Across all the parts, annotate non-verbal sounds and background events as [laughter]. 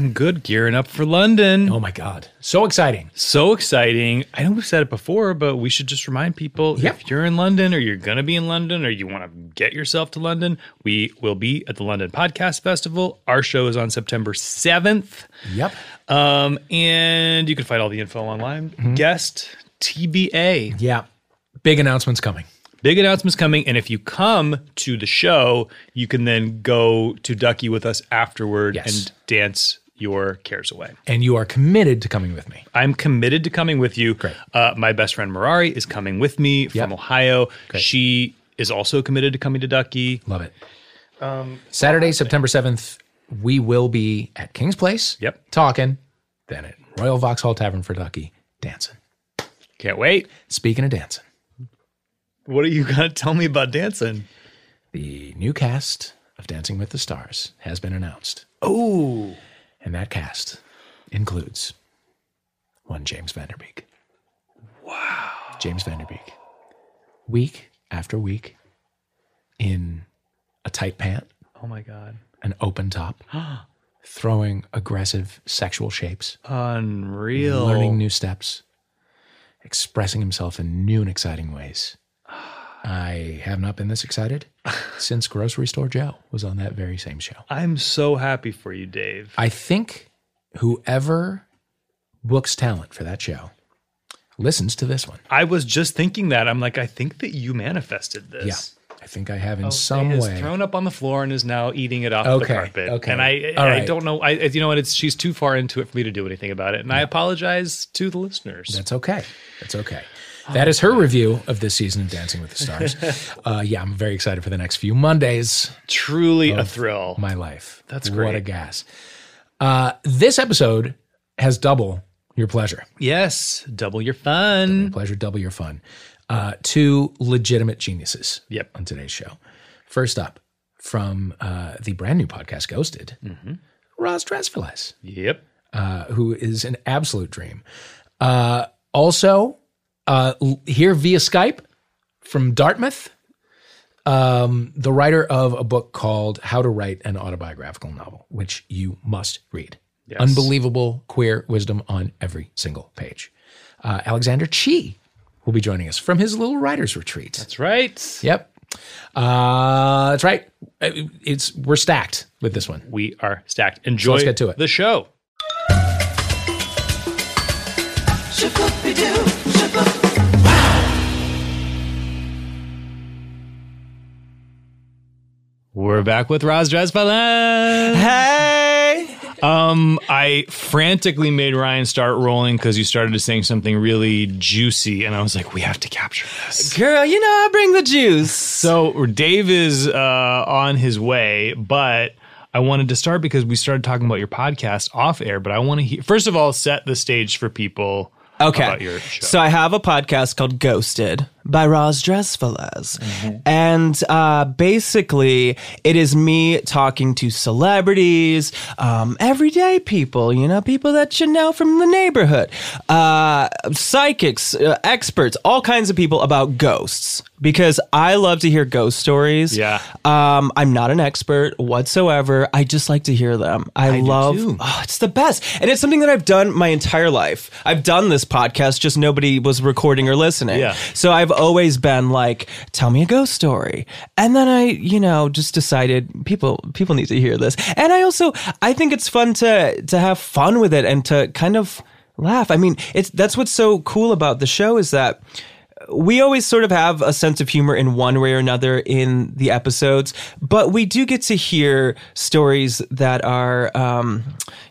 I'm good, gearing up for London. Oh my God. So exciting. So exciting. I know we've said it before, but we should just remind people Yep. if you're in London or you're going to be in London or you want to get yourself to London, we will be at the London Podcast Festival. Our show is on September 7th. Yep. Um, and you can find all the info online. Mm-hmm. Guest TBA. Yeah. Big announcements coming. Big announcements coming. And if you come to the show, you can then go to Duckie with us afterward Yes. and dance your cares away. And you are committed to coming with me. I'm committed to coming with you. Great. Uh, my best friend Marari is coming with me from Ohio. Great. She is also committed to coming to Duckie. Love it. Saturday, September 7th, we will be at King's Place. Yep. Talking. Then at Royal Vauxhall Tavern for Duckie, dancing. Can't wait. Speaking of dancing, What are you going to tell me about dancing? the new cast of Dancing with the Stars has been announced. Oh, And that cast includes one James Van Der Beek. Wow. James Van Der Beek. Week after week in a tight pant, oh my God. an open top, [gasps] throwing aggressive sexual shapes, Unreal. learning new steps, expressing himself in new and exciting ways. I have not been this excited [laughs] since Grocery Store Joe was on that very same show. I'm so happy for you, Dave. I think whoever books talent for that show listens to this one. I was just thinking that. I'm like, I think that you manifested this. Yeah. I think I have in oh, He some way. thrown up on the floor and is now eating it off Okay, the carpet. okay. And I, All I right. don't know. I, you know what? It's she's too far into it for me to do anything about it, and I apologize to the listeners. That's okay. That's okay. That is her review of this season of Dancing with the Stars. [laughs] uh, yeah, I'm very excited for the next few Mondays. Truly a thrill. My life. That's great. What a gas. Uh, this episode has double your pleasure. yes, double your fun. Pleasure, double your fun. Uh, two legitimate geniuses Yep. on today's show. First up, from uh, the brand new podcast Ghosted, Mm-hmm. Roz Drezfalez. Yep. uh, who is an absolute dream. Uh, also, uh, here via Skype from Dartmouth, um, the writer of a book called How to Write an Autobiographical Novel, which you must read. Yes. Unbelievable queer wisdom on every single page. Uh, Alexander Chee will be joining us from his little writer's retreat. That's right. Yep. Uh, that's right. Uh, It's we're stacked with this one. We are stacked. Enjoy let's get to it. the show. We're back with Roz Drezfalez. Hey! Um, I frantically made Ryan start rolling because you started to saying something really juicy, and I was like, we have to capture this. Girl, you know I bring the juice. So Dave is uh, on his way, but I wanted to start because we started talking about your podcast off air. But I want to hear first of all set the stage for people Okay. about your show. So I have a podcast called Ghosted by Roz Drezfalez. Mm-hmm. And uh, basically, it is me talking to celebrities, um, everyday people, you know, people that you know from the neighborhood, uh, psychics, uh, experts, all kinds of people about ghosts. Because I love to hear ghost stories. Yeah. Um, I'm not an expert whatsoever. I just like to hear them. I, love too. Oh, it's the best. And it's something that I've done my entire life. I've done this podcast, just nobody was recording or listening. Yeah. So I've always been like, tell me a ghost story. And then I, you know, just decided people people need to hear this. And I also I think it's fun to to have fun with it and to kind of laugh. I mean, it's that's what's so cool about the show is that we always sort of have a sense of humor in one way or another in the episodes, but we do get to hear stories that are, um,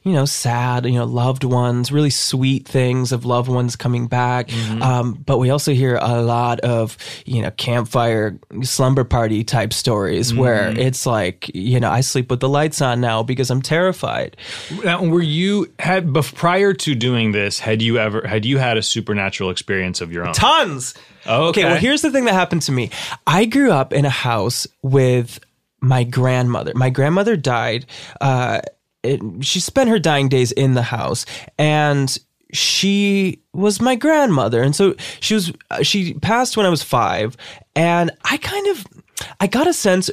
you know, sad, you know, loved ones, really sweet things of loved ones coming back. Um, but we also hear a lot of, you know, campfire slumber party type stories where it's like, you know, I sleep with the lights on now because I'm terrified. Now, were you had prior to doing this? Had you ever had you had a supernatural experience of your own? Tons. Oh, okay. well, here's the thing that happened to me. I grew up in a house with my grandmother. My grandmother died. Uh, it, she spent her dying days in the house, and she was my grandmother. And so she was. uh, She passed when I was five, and I kind of, I got a sense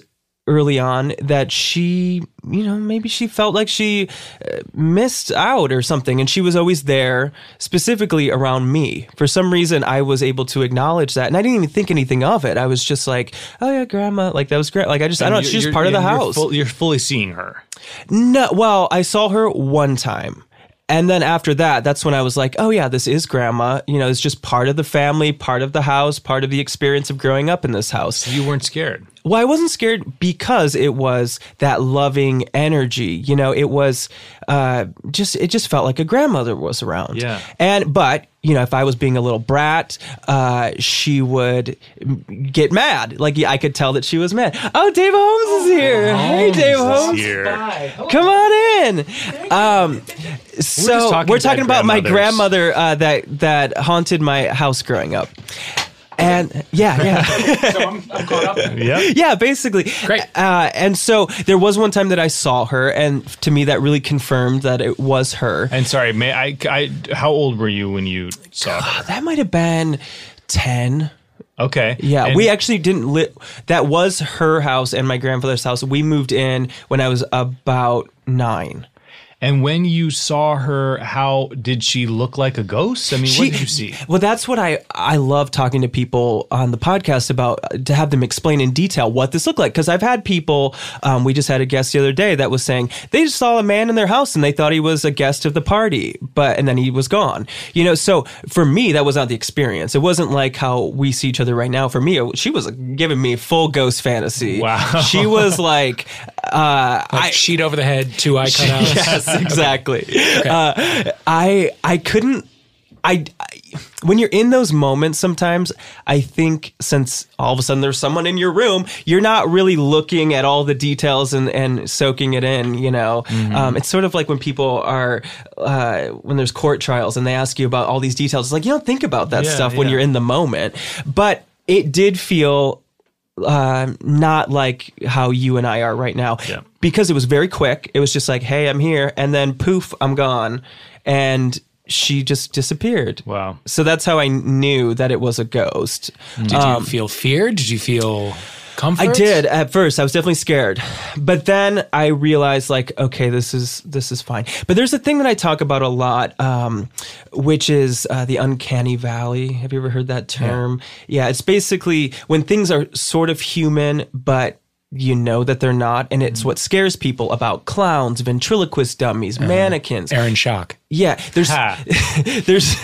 early on that she, you know, maybe she felt like she uh, missed out or something. And she was always there specifically around me. For some reason, I was able to acknowledge that. And I didn't even think anything of it. I was just like, oh, yeah, grandma. Like, that was great. Like, I just, I don't know. She's you're- part of the you're house. full- you're fully seeing her. No, well, I saw her one time. And then after that, that's when I was like, oh, yeah, this is grandma. You know, it's just part of the family, part of the house, part of the experience of growing up in this house. You weren't scared. Well, I wasn't scared because it was that loving energy. You know, it was uh, just it just felt like a grandmother was around. Yeah. And but you know, if I was being a little brat, uh, she would get mad. Like I could tell that she was mad. Oh, Dave Holmes is here. hey, Holmes Dave Holmes. here. Come on in. Um, so talking we're talking about about my grandmother uh, that that haunted my house growing up. And yeah, yeah. [laughs] so I'm, I'm caught up. Yeah. yeah, basically. Great. Uh, and so there was one time that I saw her, and to me, that really confirmed that it was her. And sorry, may I, I? How old were you when you saw her? That might have been 10. Okay. Yeah, And- we actually didn't live. That was her house and my grandfather's house. We moved in when I was about nine. And when you saw her, how did she look like a ghost? I mean, what did you see? Well, that's what I I love talking to people on the podcast about uh, to have them explain in detail what this looked like because I've had people. Um, we just had a guest the other day that was saying they just saw a man in their house and they thought he was a guest of the party, but and then he was gone. You know, so for me that was not the experience. It wasn't like how we see each other right now. For me, it- she was giving me full ghost fantasy. Wow. she was like. Uh, Like sheet over the head, two eye [laughs] cutouts. yes, [laughs] [laughs] exactly. Uh, I I couldn't. I, I when you're in those moments, sometimes I think since all of a sudden there's someone in your room, you're not really looking at all the details and, and soaking it in. You know, um, it's sort of like when people are uh, when there's court trials and they ask you about all these details. It's like you don't think about that Yeah, stuff when yeah. you're in the moment, but it did feel uh, not like how you and I are right now. Yeah. Because it was very quick. It was just like, hey, I'm here. And then poof, I'm gone. And she just disappeared. Wow. So that's how I knew that it was a ghost. Did you feel fear? Did you feel comfort? I did at first. I was definitely scared, but then I realized, like, okay, this is this is fine. But there's a thing that I talk about a lot, um, which is uh, the uncanny valley. Have you ever heard that term? Yeah. it's basically when things are sort of human, but you know that they're not, and it's mm-hmm. what scares people about clowns, ventriloquist dummies, uh-huh. mannequins. Aaron Schock. Yeah, there's [laughs] there's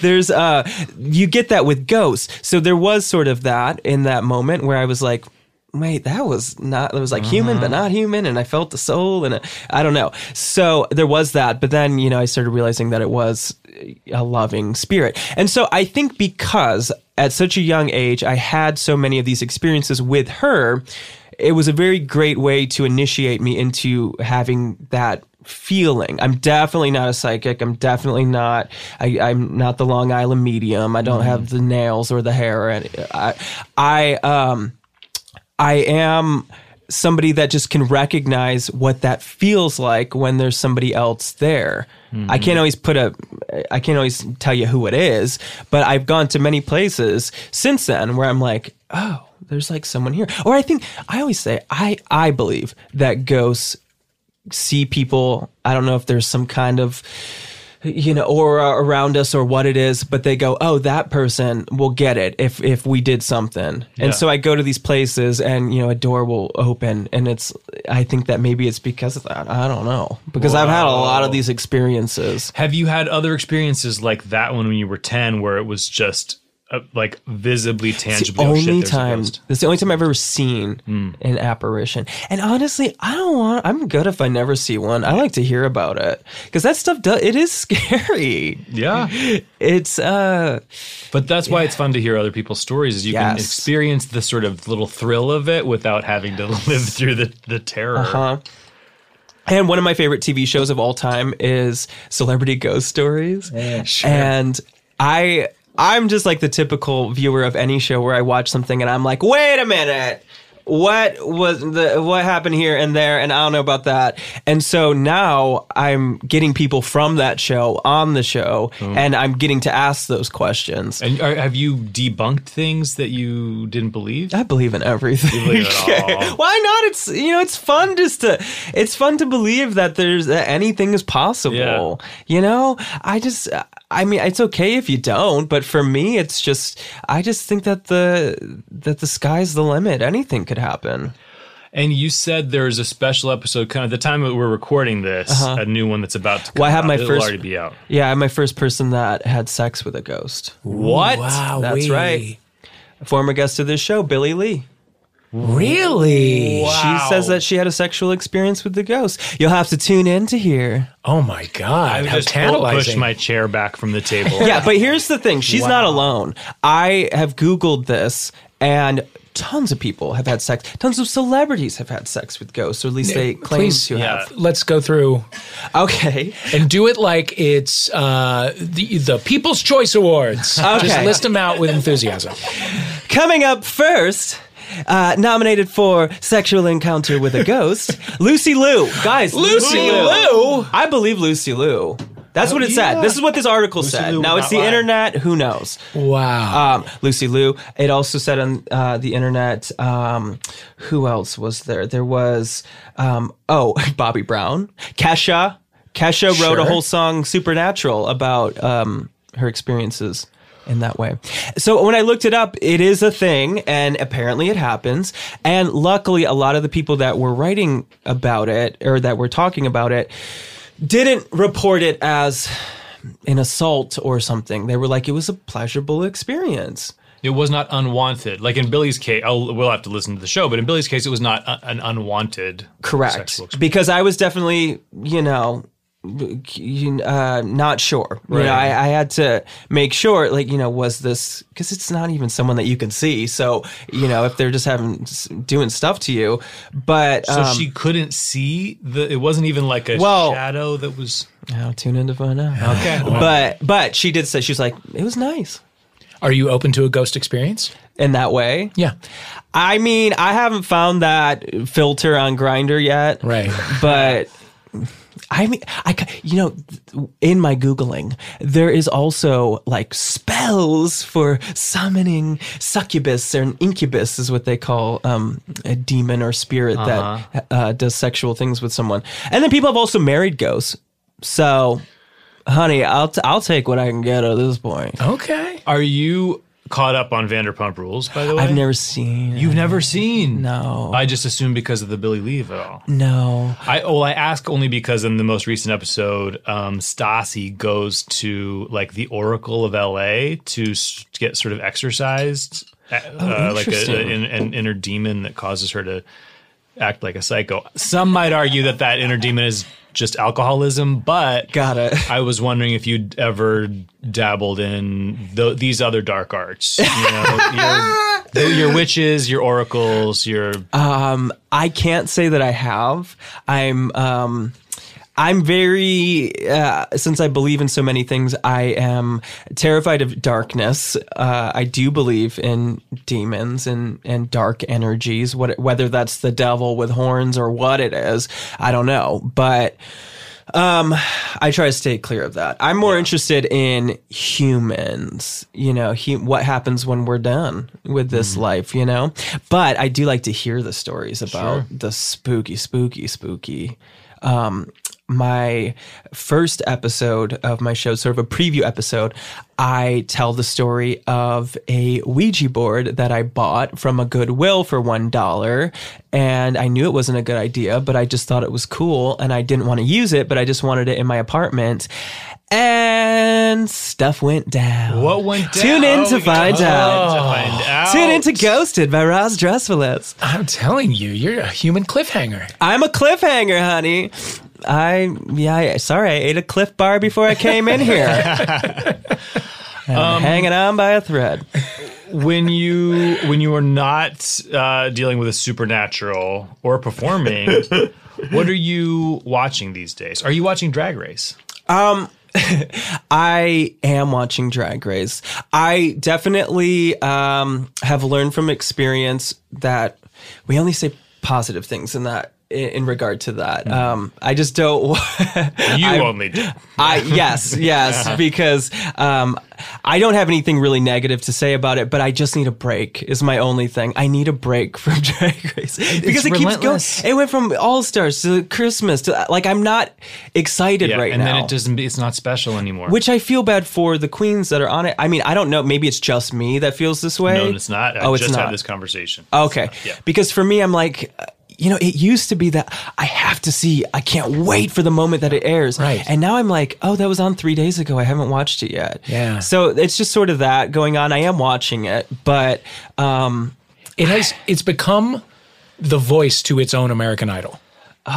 there's uh you get that with ghosts. So there was sort of that in that moment where I was like, wait, that was not it was like human but uh-huh. not human and I felt the soul and uh, I don't know. So there was that, but then, you know, I started realizing that it was a loving spirit. And so I think because at such a young age I had so many of these experiences with her, it was a very great way to initiate me into having that feeling. I'm definitely not a psychic. I'm definitely not. I, I'm not the Long Island medium. I don't have the nails or the hair. Any, I, I, um, I am somebody that just can recognize what that feels like when there's somebody else there. I can't always put a, I can't always tell you who it is, but I've gone to many places since then where I'm like, oh, there's like someone here. Or I think I always say I I believe that ghosts see people. I don't know if there's some kind of you know aura around us or what it is, but they go, "Oh, that person will get it if if we did something." Yeah. And so I go to these places, and you know, a door will open, and it's. I think that maybe it's because of that. I don't know because I've had a lot of these experiences. Have you had other experiences like that one when you were 10 where it was just uh, like visibly It's the tangible? Oh, shit, only time. That's the only time I've ever seen an apparition. And honestly, I don't want. I'm good if I never see one. I like to hear about it because that stuff does. It is [laughs] scary. Yeah. It's uh. But that's why it's fun to hear other people's stories is you can experience the sort of little thrill of it without having to [laughs] live through the, the terror. Huh. And one of my favorite TV shows of all time is Celebrity Ghost Stories. And I I'm just like the typical viewer of any show where I watch something and I'm like, wait a minute. What was the what happened here and there and I don't know about that. And so now I'm getting people from that show on the show oh. and I'm getting to ask those questions. And are, have you debunked things that you didn't believe? I believe in everything. believe. [laughs] Why not? It's you know, it's fun just to it's fun to believe that there's that anything is possible. Yeah. You know, I just I mean, it's okay if you don't, but for me it's just I just think that the that the sky's the limit. Anything could happen. And you said there's a special episode, kind of the time that we're recording this, uh-huh. a new one that's about to come Well, I have out. my It'll first- already be out. Yeah, I'm my first person that had sex with a ghost. What? Wow, That's right. A former guest of this show, Billy Lee. Really? Wow. She says that she had a sexual experience with the ghost. You'll have to tune in to hear. Oh my god! I would how just pull- tantalizing! push my chair back from the table. [laughs] Yeah, but here's the thing. She's not alone. I have Googled this and tons of people have had sex. Tons of celebrities have had sex with ghosts, or at least they claim Please, to yeah. have. let's go through Okay. and do it like it's uh, the the People's Choice Awards. Just Okay. list them out with enthusiasm. Coming up first, uh, nominated for sexual encounter with a ghost, Lucy Liu. Guys, Lucy, Lucy Liu. Liu? I believe Lucy Liu. That's what it said. This is what this article said. Liu now it's the internet. Who knows? Wow. Um, Lucy Liu. It also said on uh, the internet. Um, who else was there? There was um, oh [laughs] Bobby Brown, Kesha. Kesha wrote a whole song "Supernatural" about um, her experiences in that way. So when I looked it up, it is a thing, and apparently it happens. And luckily, a lot of the people that were writing about it or that were talking about it didn't report it as an assault or something. They were like, it was a pleasurable experience. It was not unwanted. Like in Billy's case, I'll, we'll have to listen to the show, but in Billy's case, it was not a- an unwanted. Correct. Because I was definitely, you know, uh, not sure. You know, Right. I, I had to make sure, like, you know, was this because it's not even someone that you can see. So, you know, if they're just having doing stuff to you, but So um, she couldn't see the. It wasn't even like a Well- shadow that was. I'll tune in to find out. Okay. [laughs] But but she did say she was like it was nice Are you open to a ghost experience? in that way. Yeah. I mean, I haven't found that filter on Grindr yet. Right. But I mean, I you know, in my googling, there is also like spells for summoning succubus or an incubus is what they call um, a demon or spirit that uh, does sexual things with someone. And then people have also married ghosts. So, honey, I'll t- I'll take what I can get at this point. Okay. Are you caught up on Vanderpump Rules? By the way, I've never seen. You've never seen? No. I just assumed because of the Billy at all. no. I well, I ask only because in the most recent episode, um, Stassi goes to like the Oracle of L.A. to s- get sort of exercised, uh, uh, like a, interesting. an, an inner demon that causes her to act like a psycho. Some might argue that that inner demon is just alcoholism, but Got it. [laughs] I was wondering if you'd ever dabbled in th- these other dark arts. You know, your, your witches, your oracles, your Um, I can't say that I have. I'm um I'm very uh, since I believe in so many things. I am terrified of darkness. Uh, I do believe in demons and and dark energies. What whether that's the devil with horns or what it is, I don't know. But um, I try to stay clear of that. I'm more interested in humans, you know, hu- what happens when we're done with this life, you know? But I do like to hear the stories about the spooky, spooky, spooky. Um, my first episode of my show, sort of a preview episode, I tell the story of a Ouija board that I bought from a Goodwill for one dollar, and I knew it wasn't a good idea, but I just thought it was cool, and I didn't want to use it, but I just wanted it in my apartment, and stuff went down. what went down. Tune in Oh, to find oh, out. to find out. Tune into Ghosted by Roz Drezfalez. I'm telling you, you're a human cliffhanger. I'm a cliffhanger, honey. I yeah, I- sorry, I ate a Clif Bar before I came in here. [laughs] I'm hanging on by a thread. when you when you are not uh, dealing with a supernatural or performing. [laughs] what are you watching these days? Are you watching Drag Race? Um, [laughs] I am watching Drag Race. I definitely um, have learned from experience that we only say positive things in that in, in regard to that. Um, I just don't. You [laughs] I- only do. I yes, yes, [laughs] because um, I don't have anything really negative to say about it, but I just need a break. Is my only thing. I need a break [laughs] from Drag Race because it keeps going. It went from All Stars to Christmas to like I'm not excited Yeah, right and now. And then it doesn't. It's not special anymore. which I feel bad for the queens that are on it. I mean, I don't know. Maybe it's just me that feels this way. no, it's not. I oh, it's not. had this conversation. Okay. Yeah. Because for me, I'm like, you know, it used to be that I have to see, I can't wait for the moment that it airs. Right. And now I'm like, oh, that was on three days ago. I haven't watched it yet. Yeah. So it's just sort of that going on. I am watching it, but um, It has it's become the voice to its own American Idol.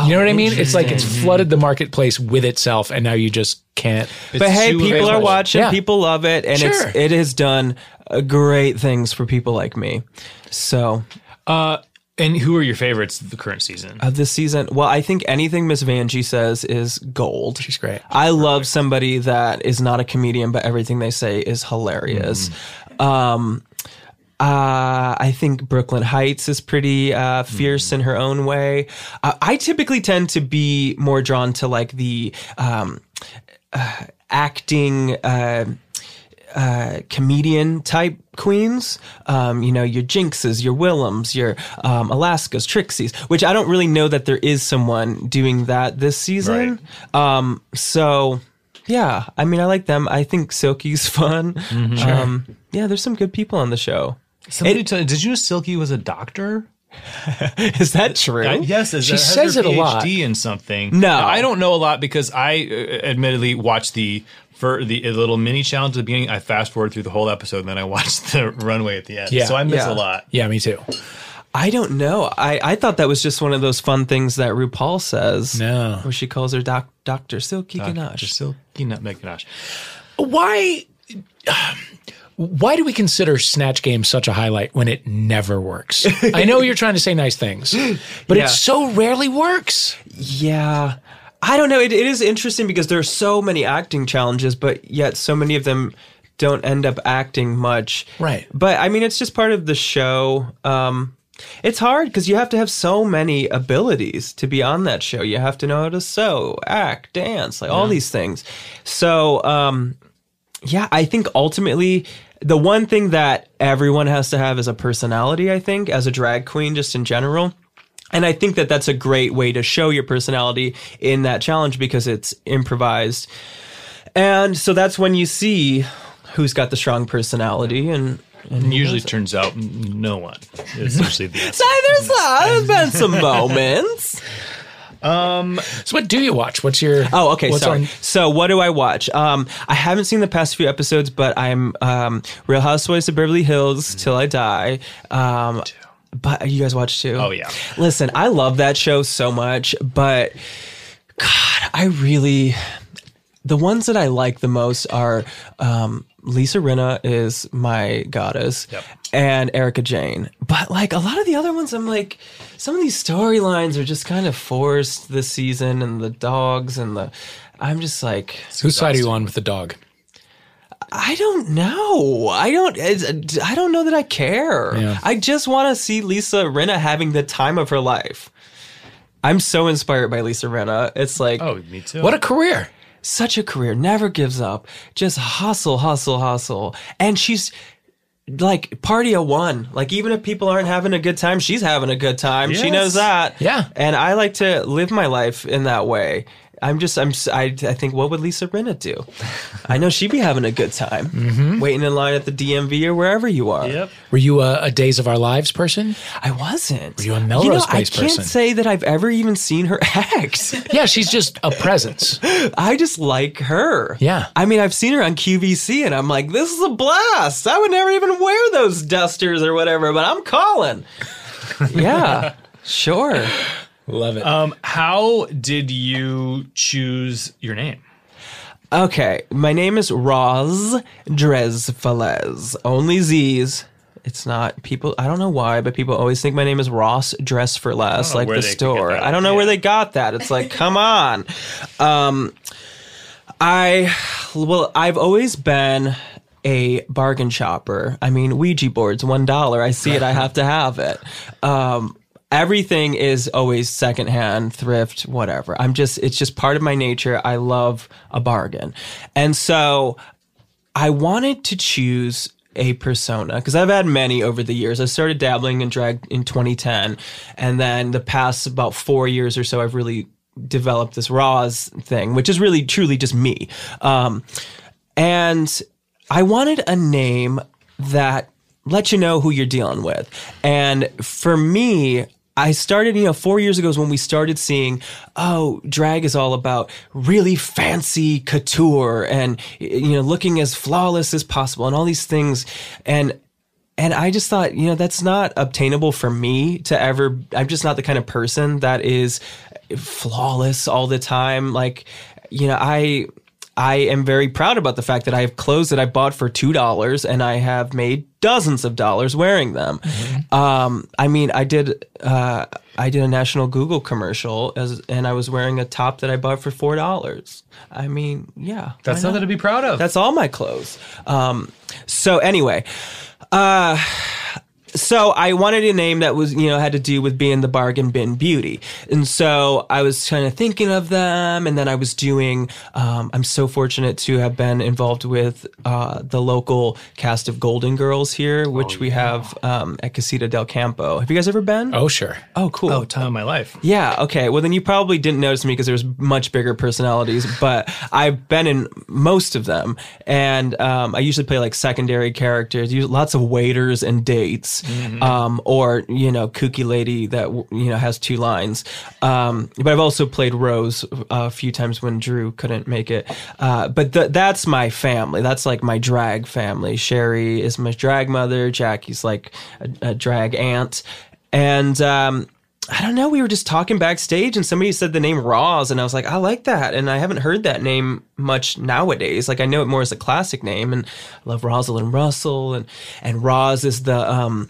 you know what I mean? It's like it's flooded the marketplace with itself, and now you just can't. but hey, too people are watching, Yeah. people love it, and Sure. it's it has done uh, great things for people like me. So Uh, and who are your favorites of the current season? of this season, well, I think anything Miss Vanjie says is gold. She's great. I love somebody that is not a comedian, but everything they say is hilarious. Um, uh, I think Brooklyn Hytes is pretty uh, fierce in her own way. Uh, I typically tend to be more drawn to like the um, uh, acting. Uh, uh, comedian type queens. Um, you know, your Jinxes, your Willams, your um, Alaskas, Trixies, which I don't really know that there is someone doing that this season. Um, so yeah, I mean, I like them. I think Silky's [laughs] fun. Um, yeah, there's some good people on the show. Somebody tell- did you know Silky was a doctor? [laughs] Is that true? Uh, yes, She says it a lot. PhD in something. No. Now, I don't know a lot because I uh, admittedly watched the for the little mini challenge at the beginning. I fast forward through the whole episode, and then I watched [laughs] the runway at the end. Yeah. so I miss Yeah. a lot. Yeah, me too. I don't know. I, I thought that was just one of those fun things that RuPaul says. No. Where she calls her doc, Dr. Silky Ganache. Just Silky Nutmeg Ganache. Why? Why do we consider Snatch Game such a highlight when it never works? [laughs] I know you're trying to say nice things, but Yeah. it so rarely works. Yeah. I don't know. It, it is interesting because there are so many acting challenges, but yet so many of them don't end up acting much. Right. But I mean, it's just part of the show. Um, it's hard because you have to have so many abilities to be on that show. You have to know how to sew, act, dance, like all these things. So, um, yeah, I think ultimately the one thing that everyone has to have is a personality, I think, as a drag queen, just in general. And I think that that's a great way to show your personality in that challenge because it's improvised. And so that's when you see who's got the strong personality and. and And usually turns out no one. It's usually the answer. So uh, there's been some moments. So, what do you watch? What's your? Oh, okay. Sorry. on- So, what do I watch? Um, I haven't seen the past few episodes, but I'm um, Real Housewives of Beverly Hills till I die. Um, but you guys watch too? Oh, yeah. Listen, I love that show so much, but God, I really the ones that I like the most are um, Lisa Rinna is my goddess, Yep. and Erika Jayne. But like a lot of the other ones, I'm like, some of these storylines are just kind of forced this season, and the dogs and the. I'm just like, Whose side are you on with the dog? I don't know. I don't. I don't know that I care. Yeah. I just want to see Lisa Rinna having the time of her life. I'm so inspired by Lisa Rinna. It's like Oh, me too. What a career! such a career, never gives up, just hustle, hustle, hustle. And she's like party of one. Like even if people aren't having a good time, she's having a good time. She knows that. Yeah. And I like to live my life in that way. I'm just, I'm, s- I, I think, what would Lisa Rinna do? I know she'd be having a good time, Mm-hmm. waiting in line at the DMV or wherever you are. Yep. Were you a, a Days of Our Lives person? I wasn't. Were you a Melrose I Place person? I can't person? say that I've ever even seen her [laughs] act. Yeah, she's just a presence. [laughs] I just like her. Yeah. I mean, I've seen her on QVC and I'm like, this is a blast. I would never even wear those dusters or whatever, but I'm calling. [laughs] yeah, sure. Love it. Um, how did you choose your name? Okay, my name is Roz Drezfalez. Only Z's. It's not people. I don't know why, but people always think my name is Ross Dress for Less, like the they could get store. I don't know Yeah. where they got that. It's like, come on. Um, I well, I've always been a bargain shopper. I mean, Ouija boards, one dollar. I see it, I have to have it. Um, everything is always secondhand, thrift, whatever. I'm just, it's just part of my nature. I love a bargain. And so I wanted to choose a persona because I've had many over the years. I started dabbling in drag in 2010, and then the past about four years or so, I've really developed this Roz thing, which is really truly just me. Um, and I wanted a name that let you know who you're dealing with. And for me, I started, you know, four years ago is when we started seeing, oh, drag is all about really fancy couture and, you know, looking as flawless as possible and all these things. And, and I just thought, you know, that's not obtainable for me to ever, I'm just not the kind of person that is flawless all the time. Like, you know, I, I am very proud about the fact that I have clothes that I bought for two dollars and I have made dozens of dollars wearing them. Mm-hmm. Um, I mean, I did uh, I did a national Google commercial as, and I was wearing a top that I bought for four dollars. I mean, yeah, that's something to be proud of. That's all my clothes. Um, so anyway, uh, so I wanted a name that was, you know, had to do with being the bargain bin beauty. And so I was kind of thinking of them. And then I was doing, um, I'm so fortunate to have been involved with uh, the local cast of Golden Girls here, which oh, we have um, at Casita del Campo. Have you guys ever been? Oh, sure. Oh, cool. Oh, time of my life. Yeah. Okay. Well, then you probably didn't notice me because there's much bigger personalities, but I've been in most of them. And um, I usually play like secondary characters, lots of waiters and dates. Mm-hmm. Um, or you know, kooky lady that you know has two lines. Um, but I've also played Rose a few times when Drew couldn't make it. Uh, but th- that's my family. That's like my drag family. Sherry is my drag mother. Jackie's like a, a drag aunt, and um, I don't know. We were just talking backstage, and somebody said the name Roz, and I was like, I like that, and I haven't heard that name much nowadays. Like I know it more as a classic name, and I love Rosalind Russell, and and Roz is the um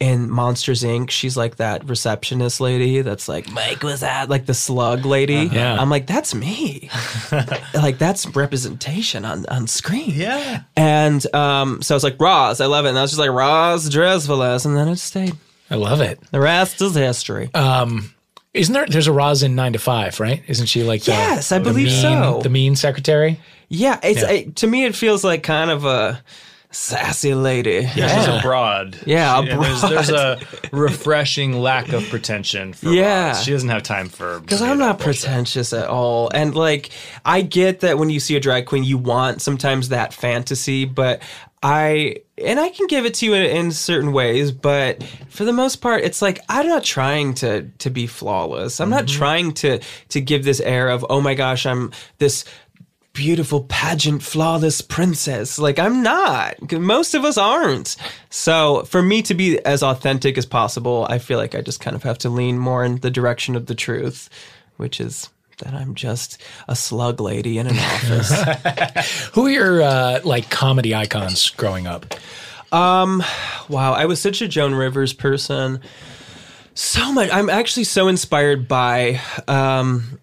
in Monsters Inc. She's like that receptionist lady that's like Mike was that like the slug lady. Uh-huh. Yeah, I'm like that's me. [laughs] like that's representation on on screen. Yeah, and um, so I was like Roz, I love it, and I was just like Roz Drezfalez, and then it stayed. I love it. The rest is history. Um, isn't there? There's a Roz in Nine to Five, right? Isn't she like? The, yes, I believe mean, so. The mean secretary. Yeah, it's yeah. It, to me it feels like kind of a sassy lady. Yeah, yeah. she's a broad. Yeah, she, broad. There's, there's, a refreshing lack of pretension. For yeah, Roz. she doesn't have time for. Because I'm not pretentious at all, and like I get that when you see a drag queen, you want sometimes that fantasy, but I and I can give it to you in, in, certain ways, but for the most part, it's like I'm not trying to to be flawless. I'm mm-hmm. not trying to to give this air of oh my gosh, I'm this beautiful pageant flawless princess. Like I'm not. Most of us aren't. So for me to be as authentic as possible, I feel like I just kind of have to lean more in the direction of the truth, which is that I'm just a slug lady in an [laughs] office. [laughs] Who are your uh, like comedy icons growing up? Um, wow, I was such a Joan Rivers person. So much. I'm actually so inspired by um,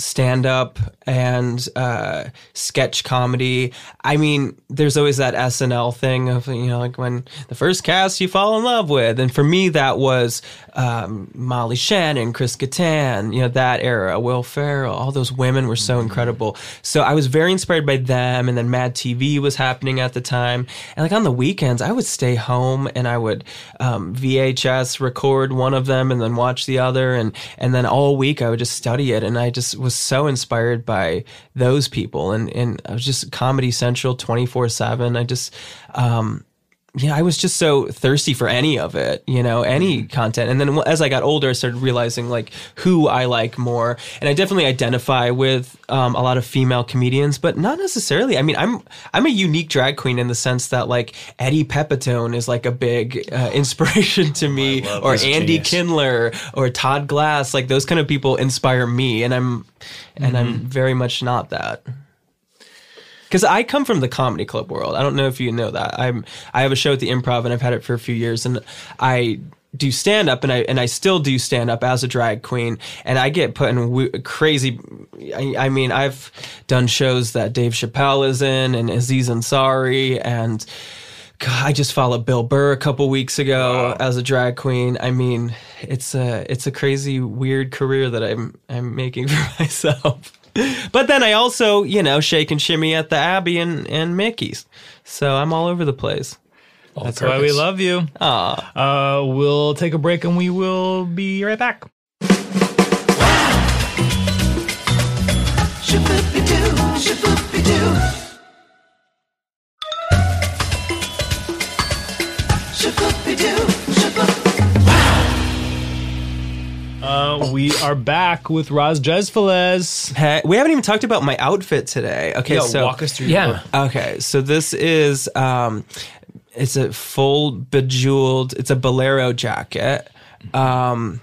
stand up and uh, sketch comedy. I mean, there's always that SNL thing of, you know, like when the first cast you fall in love with. And for me, that was um, Molly Shannon, Chris Kattan, you know, that era, Will Ferrell, all those women were so incredible. So I was very inspired by them. And then Mad TV was happening at the time. And like on the weekends, I would stay home and I would um, VHS record one of them and then watch the other. And, and then all week I would just study it. And I just was so inspired by those people. And, and I was just Comedy Central 24 7. I just, um, yeah, I was just so thirsty for any of it, you know, any mm-hmm. content. And then as I got older, I started realizing like who I like more. And I definitely identify with um, a lot of female comedians, but not necessarily. I mean, I'm I'm a unique drag queen in the sense that like Eddie Pepitone is like a big uh, [laughs] inspiration to me, oh, or Andy genius. Kindler, or Todd Glass. Like those kind of people inspire me, and I'm and mm-hmm. I'm very much not that because I come from the comedy club world. I don't know if you know that. I'm I have a show at the Improv and I've had it for a few years, and I do stand up and I and I still do stand up as a drag queen and I get put in w- crazy I, I mean I've done shows that Dave Chappelle is in and Aziz Ansari and God, I just followed Bill Burr a couple weeks ago as a drag queen. I mean, it's a it's a crazy weird career that I'm I'm making [laughs] for myself. But then I also, you know, shake and shimmy at the Abbey and, and Mickey's. So I'm all over the place. All That's why we love you. Uh, we'll take a break and we will be right back. Shaboopy-doo, Uh, we are back with Roz Drezfalez. Hey, we haven't even talked about my outfit today. Okay, Yeah, so walk us through. Yeah. Okay, so this is um, it's a full bejeweled. It's a bolero jacket. Um,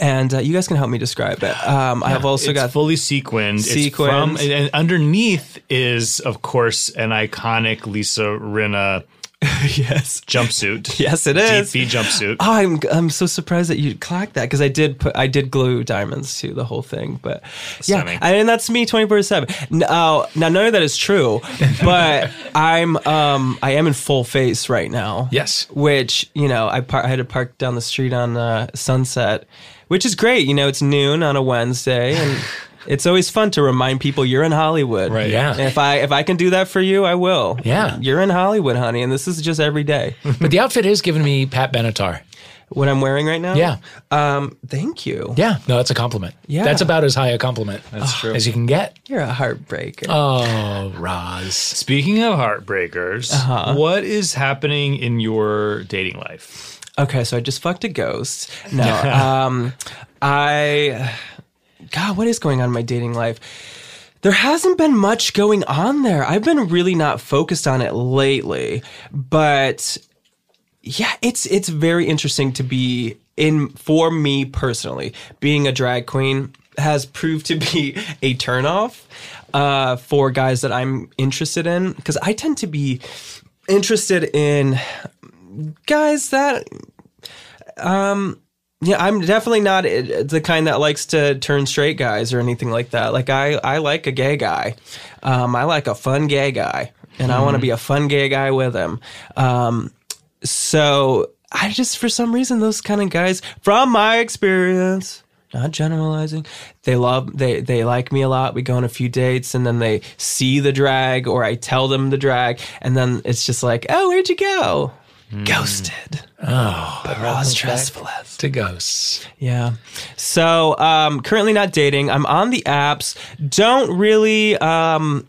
and uh, you guys can help me describe it. Um, I have also it's got fully sequined. It's from and, and underneath is, of course, an iconic Lisa Rinna [laughs] yes, jumpsuit. yes, it is. Deep. V jumpsuit. Oh, I'm I'm so surprised that you clacked that because I did put I did glue diamonds to the whole thing, but yeah, Stunning. and that's me twenty four seven. Now, now none of that is true, [laughs] but I'm um I am in full face right now. Yes. which you know I par- I had to park down the street on uh, Sunset, which is great. You know, it's noon on a Wednesday and. [sighs] [laughs] It's always fun to remind people you're in Hollywood. Right. Yeah. And if I if I can do that for you, I will. Yeah. You're in Hollywood, honey, and this is just every day. [laughs] But the outfit is giving me Pat Benatar. what I'm wearing right now? Yeah. Um, thank you. Yeah. No, that's a compliment. Yeah. That's about as high a compliment true. as you can get. You're a heartbreaker. Oh, Roz. Speaking of heartbreakers, Uh-huh. what is happening in your dating life? okay, so I just fucked a ghost. No. [laughs] um, I. God, what is going on in my dating life? There hasn't been much going on there. I've been really not focused on it lately, but yeah, it's it's very interesting to be in for me personally. Being a drag queen has proved to be a turnoff uh, for guys that I'm interested in because I tend to be interested in guys that um yeah i'm definitely not uh, the kind that likes to turn straight guys or anything like that. Like i i like a gay guy. Um i like a fun gay guy and i want to be a fun gay guy with him. Um so i just for some reason those kind of guys from my experience not generalizing they love they they like me a lot. We go on a few dates and then they see the drag or i tell them the drag and then it's just like oh where'd you go ghosted Oh, but Roz stressful to ghosts. yeah. So um, currently not dating. I'm on the apps. Don't really, um,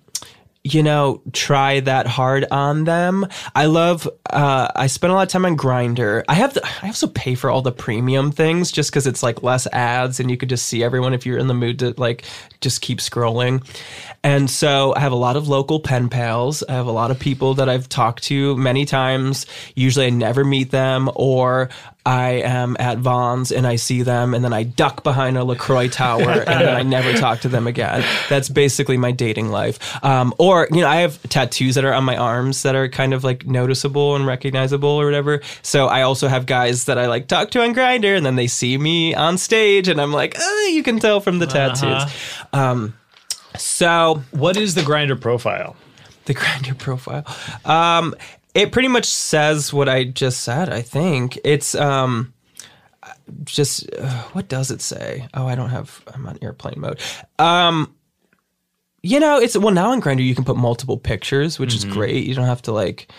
you know, try that hard on them. I love. Uh, I spend a lot of time on Grindr. I have. The, I also pay for all the premium things just because it's like less ads and you could just see everyone if you're in the mood to like just keep scrolling. And so I have a lot of local pen pals. I have a lot of people that I've talked to many times. Usually I never meet them or I am at Vaughn's and I see them and then I duck behind a LaCroix tower and then I never talk to them again. That's basically my dating life. Um, or, you know, I have tattoos that are on my arms that are kind of like noticeable and recognizable or whatever. So I also have guys that I like talk to on Grindr and then they see me on stage and I'm like, oh, you can tell from the tattoos. Um, so What is the Grindr profile? the Grindr profile um it pretty much says what i just said i think. It's um just uh, what does it say? Oh i don't have i'm on airplane mode. Um you know it's well now on Grindr you can put multiple pictures which is great. You don't have to like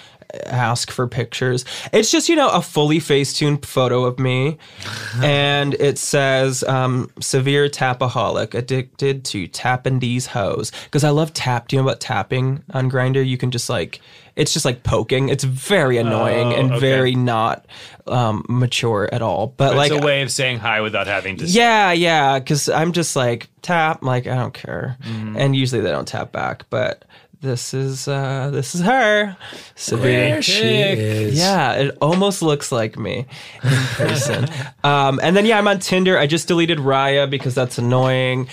ask for pictures. It's just you know a fully facetune photo of me [laughs] and it says um, severe tapaholic addicted to tapping these hoes. Because i love tap do you know about tapping on Grindr you can just like it's just like poking it's very annoying and okay. very not um, mature at all but, But like it's a way of saying hi without having to. yeah, yeah, because I'm just like tap, like I don't care, Mm-hmm. and usually they don't tap back. But this is uh this is her, severe. There she is. Yeah, it almost looks like me in [laughs] person. um, and then yeah, I'm on Tinder. I just deleted Raya because that's annoying.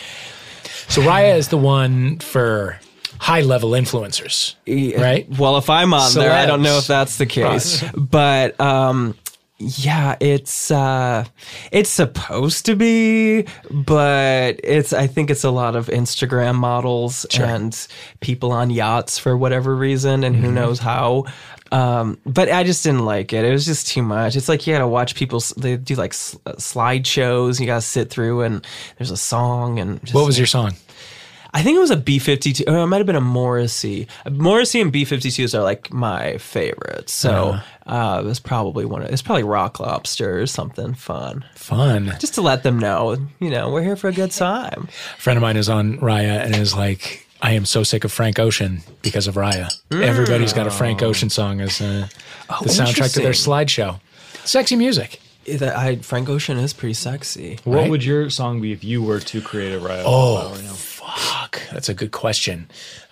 So Raya is the one for high level influencers, right? Well, if I'm on there, I don't know if that's the case. [laughs] But um, yeah, it's uh it's supposed to be, but it's I think it's a lot of Instagram models and people on yachts for whatever reason and who knows how. Um, but I just didn't like it. It was just too much. It's like you gotta watch people. They do like s- uh, slideshows. You gotta sit through, and there's a song. And just, What was your song? I think it was a B fifty two. Or it might have been a Morrissey. Morrissey and B 52s are like my favorites. So uh, it was probably one. of It's probably Rock Lobster or something fun. Fun. Just to let them know, you know, we're here for a good [laughs] time. A friend of mine is on Raya and is like, I am so sick of Frank Ocean because of Raya. Everybody's got a Frank Ocean song as uh, the soundtrack to their slideshow. Sexy music. That I, Frank Ocean is pretty sexy. What Right? would your song be if you were to create a riot? Oh, fuck. That's a good question.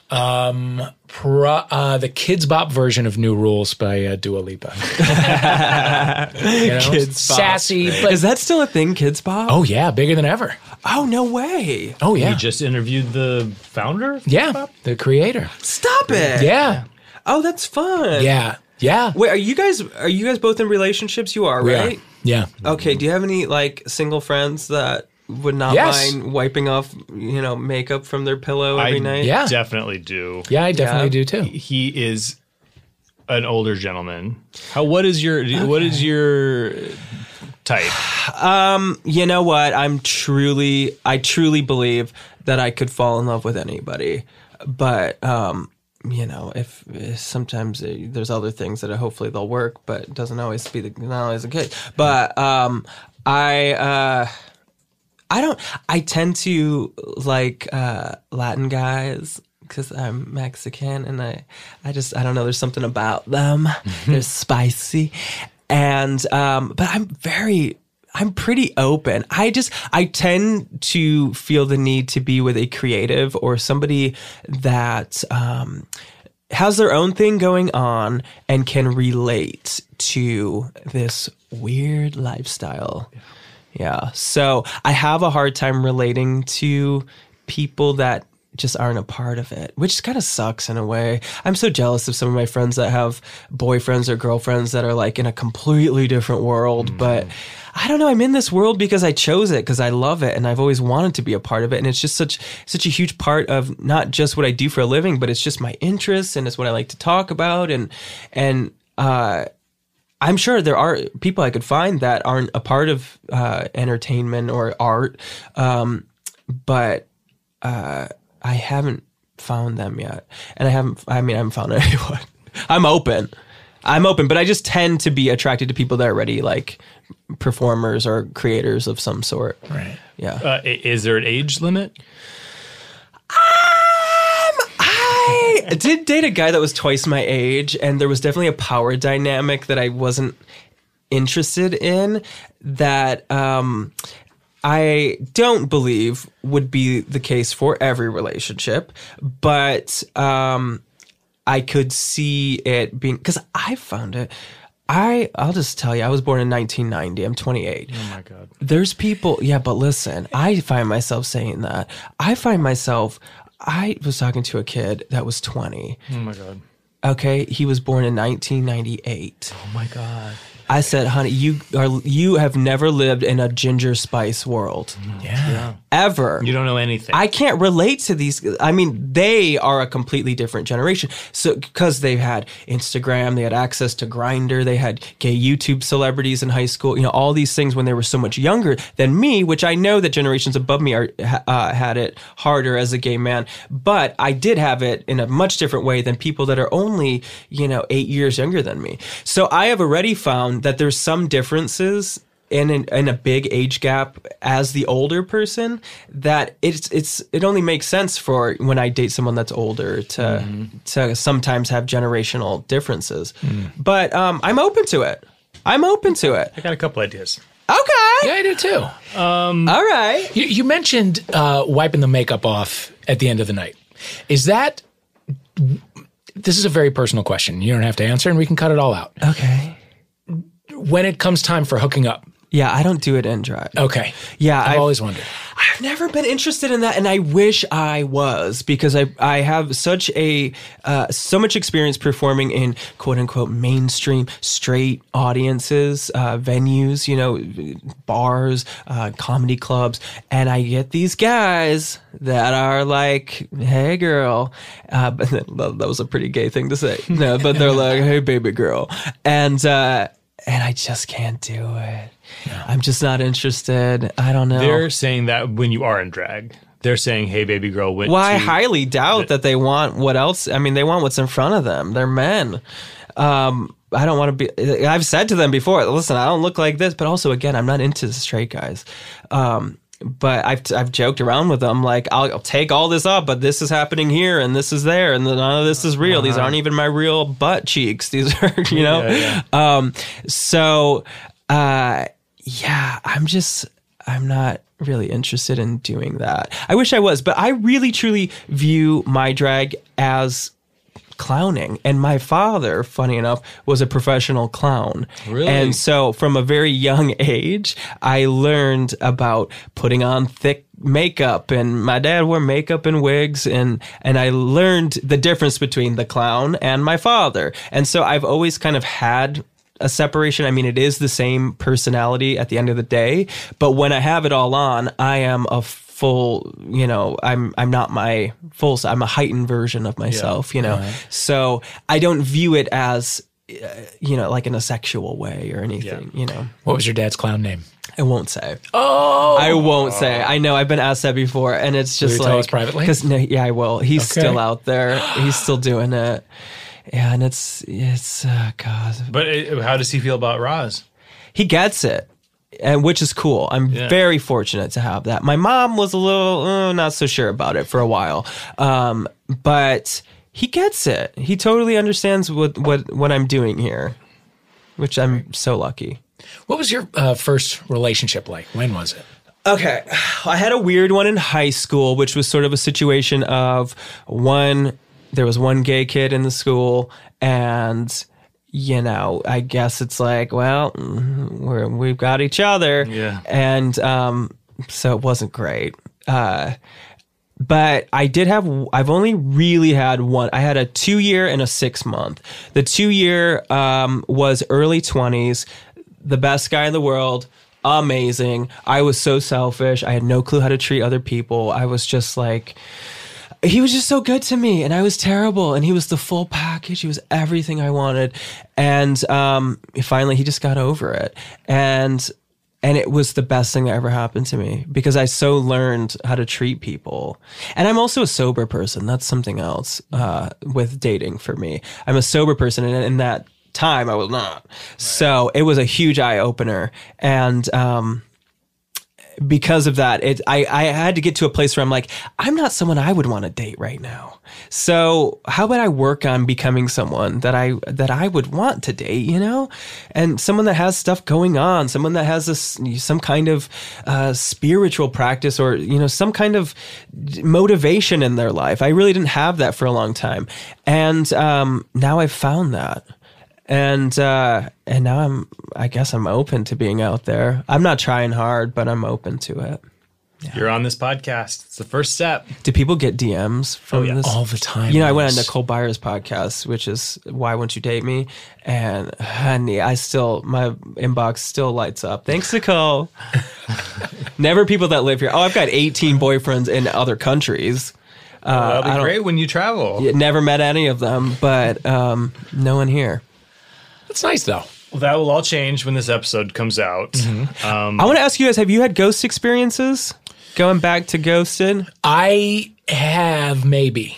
Um, pro, uh, the Kidz Bop version of New Rules by uh, Dua Lipa. [laughs] you know? Kidz Bop. Sassy, but Is that still a thing, Kidz Bop? oh yeah, bigger than ever. Oh, no way. Oh yeah, You just interviewed the founder? yeah, the creator. Stop it. Yeah, Oh, that's fun. yeah, yeah. Wait, are you guys are you guys both in relationships? You are, We are. right? Yeah. Okay, do you have any like single friends that would not Yes. mind wiping off, you know, makeup from their pillow every I night? Yeah. definitely do. Yeah, I definitely Yeah. do too. He is an older gentleman. How? What is your? What is your type? Um, you know what? I'm truly I truly believe that I could fall in love with anybody. But um you know, if, if sometimes uh, there's other things that hopefully they'll work, but it doesn't always be the not always the case. But um, I uh, I don't. I tend to like uh, Latin guys because I'm Mexican, and I I just I don't know. There's something about them. They're spicy, and um, but I'm very. I'm pretty open. I just I tend to feel the need to be with a creative or somebody that um, has their own thing going on and can relate to this weird lifestyle. Yeah. So I have a hard time relating to people that just aren't a part of it, which kind of sucks in a way. I'm so jealous of some of my friends that have boyfriends or girlfriends that are like in a completely different world. But I don't know. I'm in this world because I chose it because I love it and I've always wanted to be a part of it. And it's just such such a huge part of not just what I do for a living, but it's just my interests and it's what I like to talk about and and uh I'm sure there are people I could find that aren't a part of uh, entertainment or art, um, but uh, I haven't found them yet, and I haven't. I mean, I haven't found [laughs] anyone. I'm open. I'm open, but I just tend to be attracted to people that are already like performers or creators of some sort. Right. Yeah. Uh, is there an age limit? I did date a guy that was twice my age, and there was definitely a power dynamic that I wasn't interested in that um, I don't believe would be the case for every relationship, but um, I could see it being because I found it. I I'll just tell you, I was born in 1990. I'm 28. Oh my god. There's people, yeah, but listen, I find myself saying that. I find myself, I was talking to a kid that was 20. Oh my god. Okay, he was born in 1998. Oh my god. I said, honey, you are you have never lived in a ginger spice world Yeah. ever. You don't know anything. I can't relate to these. I mean, they are a completely different generation. So, because they had Instagram, they had access to Grindr, they had gay YouTube celebrities in high school. You know, all these things when they were so much younger than me. Which I know that generations above me are uh, had it harder as a gay man, but I did have it in a much different way than people that are only you know eight years younger than me. So I have already found that there's some differences in an, in a big age gap as the older person that it's it's it only makes sense for when I date someone that's older to to sometimes have generational differences. But um, I'm open to it. I'm open to it. I got a couple ideas. Okay. Yeah, I do too. All right. You, you mentioned uh, wiping the makeup off at the end of the night. Is that? This is a very personal question. You don't have to answer, and we can cut it all out. Okay. When it comes time for hooking up, Yeah, I don't do it in drag. Okay. Yeah, I've I've- always wondered. I've never been interested in that, and I wish I was because I I have such a uh, so much experience performing in quote unquote mainstream straight audiences, uh, venues, you know, bars, uh, comedy clubs, and I get these guys that are like, "Hey, girl," uh, [laughs] but that, that was a pretty gay thing to say. No, but they're like, "Hey, baby girl," and uh, and I just can't do it. I'm just not interested. I don't know. They're saying that when you are in drag, they're saying, "Hey, baby girl, went Well, I highly doubt that they want what else. I mean, they want what's in front of them. They're men. Um, I don't want to be. I've said to them before, listen, I don't look like this, but also, again, I'm not into straight guys. Um, but I've I've joked around with them like I'll, I'll take all this up, but this is happening here and this is there, and none of this is real. These aren't even my real butt cheeks. [laughs] These are, you know. Yeah, Um, so, uh, yeah, I'm just, I'm not really interested in doing that. I wish I was, but I really truly view my drag as clowning. And my father, funny enough, was a professional clown. Really? And so from a very young [laughs] age, I learned about putting on thick makeup and my dad wore makeup and wigs and and I learned the difference between the clown and my father. And so I've always kind of had a separation. I mean, it is the same personality at the end of the day, but when I have it all on, I am a full, you know, I'm I'm not my full i'm a heightened version of myself, you know. So, I don't view it as uh, you know, like in a sexual way or anything, you know. What was your dad's clown name? I won't say. Oh, I won't say. I know I've been asked that before, and it's just you like tell us privately? Because no, yeah, I will. He's Okay. still out there. He's still doing it. Yeah, and it's it's uh, God. But uh, how does he feel about Roz? He gets it, and which is cool. I'm Yeah. very fortunate to have that. My mom was a little uh, not so sure about it for a while, um, but he gets it. He totally understands what what what I'm doing here, which I'm so lucky. what was your uh, first relationship like? When was it? Okay. I had a weird one in high school, which was sort of a situation of one, there was one gay kid in the school, and, you know, I guess it's like, well, we're, we've got each other. Yeah. And um, so it wasn't great. Uh, but I did have, I've only really had one. I had a two year and a six month. The two year um, was early 20s, the best guy in the world, amazing. I was so selfish. I had no clue how to treat other people. I was just like, he was just so good to me and I was terrible and he was the full package. He was everything I wanted. And um finally he just got over it. And and it was the best thing that ever happened to me because I so learned how to treat people. And I'm also a sober person. That's something else uh, with dating for me. I'm a sober person, and in that time, I was not. So it was a huge eye opener. And um, because of that, it I, I had to get to a place where I'm like, I'm not someone I would want to date right now. So how about I work on becoming someone that I that I would want to date, you know, and someone that has stuff going on, someone that has this some kind of uh, spiritual practice or you know some kind of motivation in their life. I really didn't have that for a long time, and um, now I've found that and uh and now i'm i guess i'm open to being out there i'm not trying hard but i'm open to it You're on this podcast. It's the first step. do people get dms from Oh, yeah. this All the time. you know i went on nicole Byer's podcast which is why won't you date me and honey i still my inbox still lights up thanks nicole [laughs] never people that live here oh i've got 18 boyfriends in other countries That'll be great when you travel. never met any of them but um no one here That's nice though. Well, that will all change when this episode comes out. Mm-hmm. Um, i want to ask you guys have you had ghost experiences going back to ghosted I have maybe.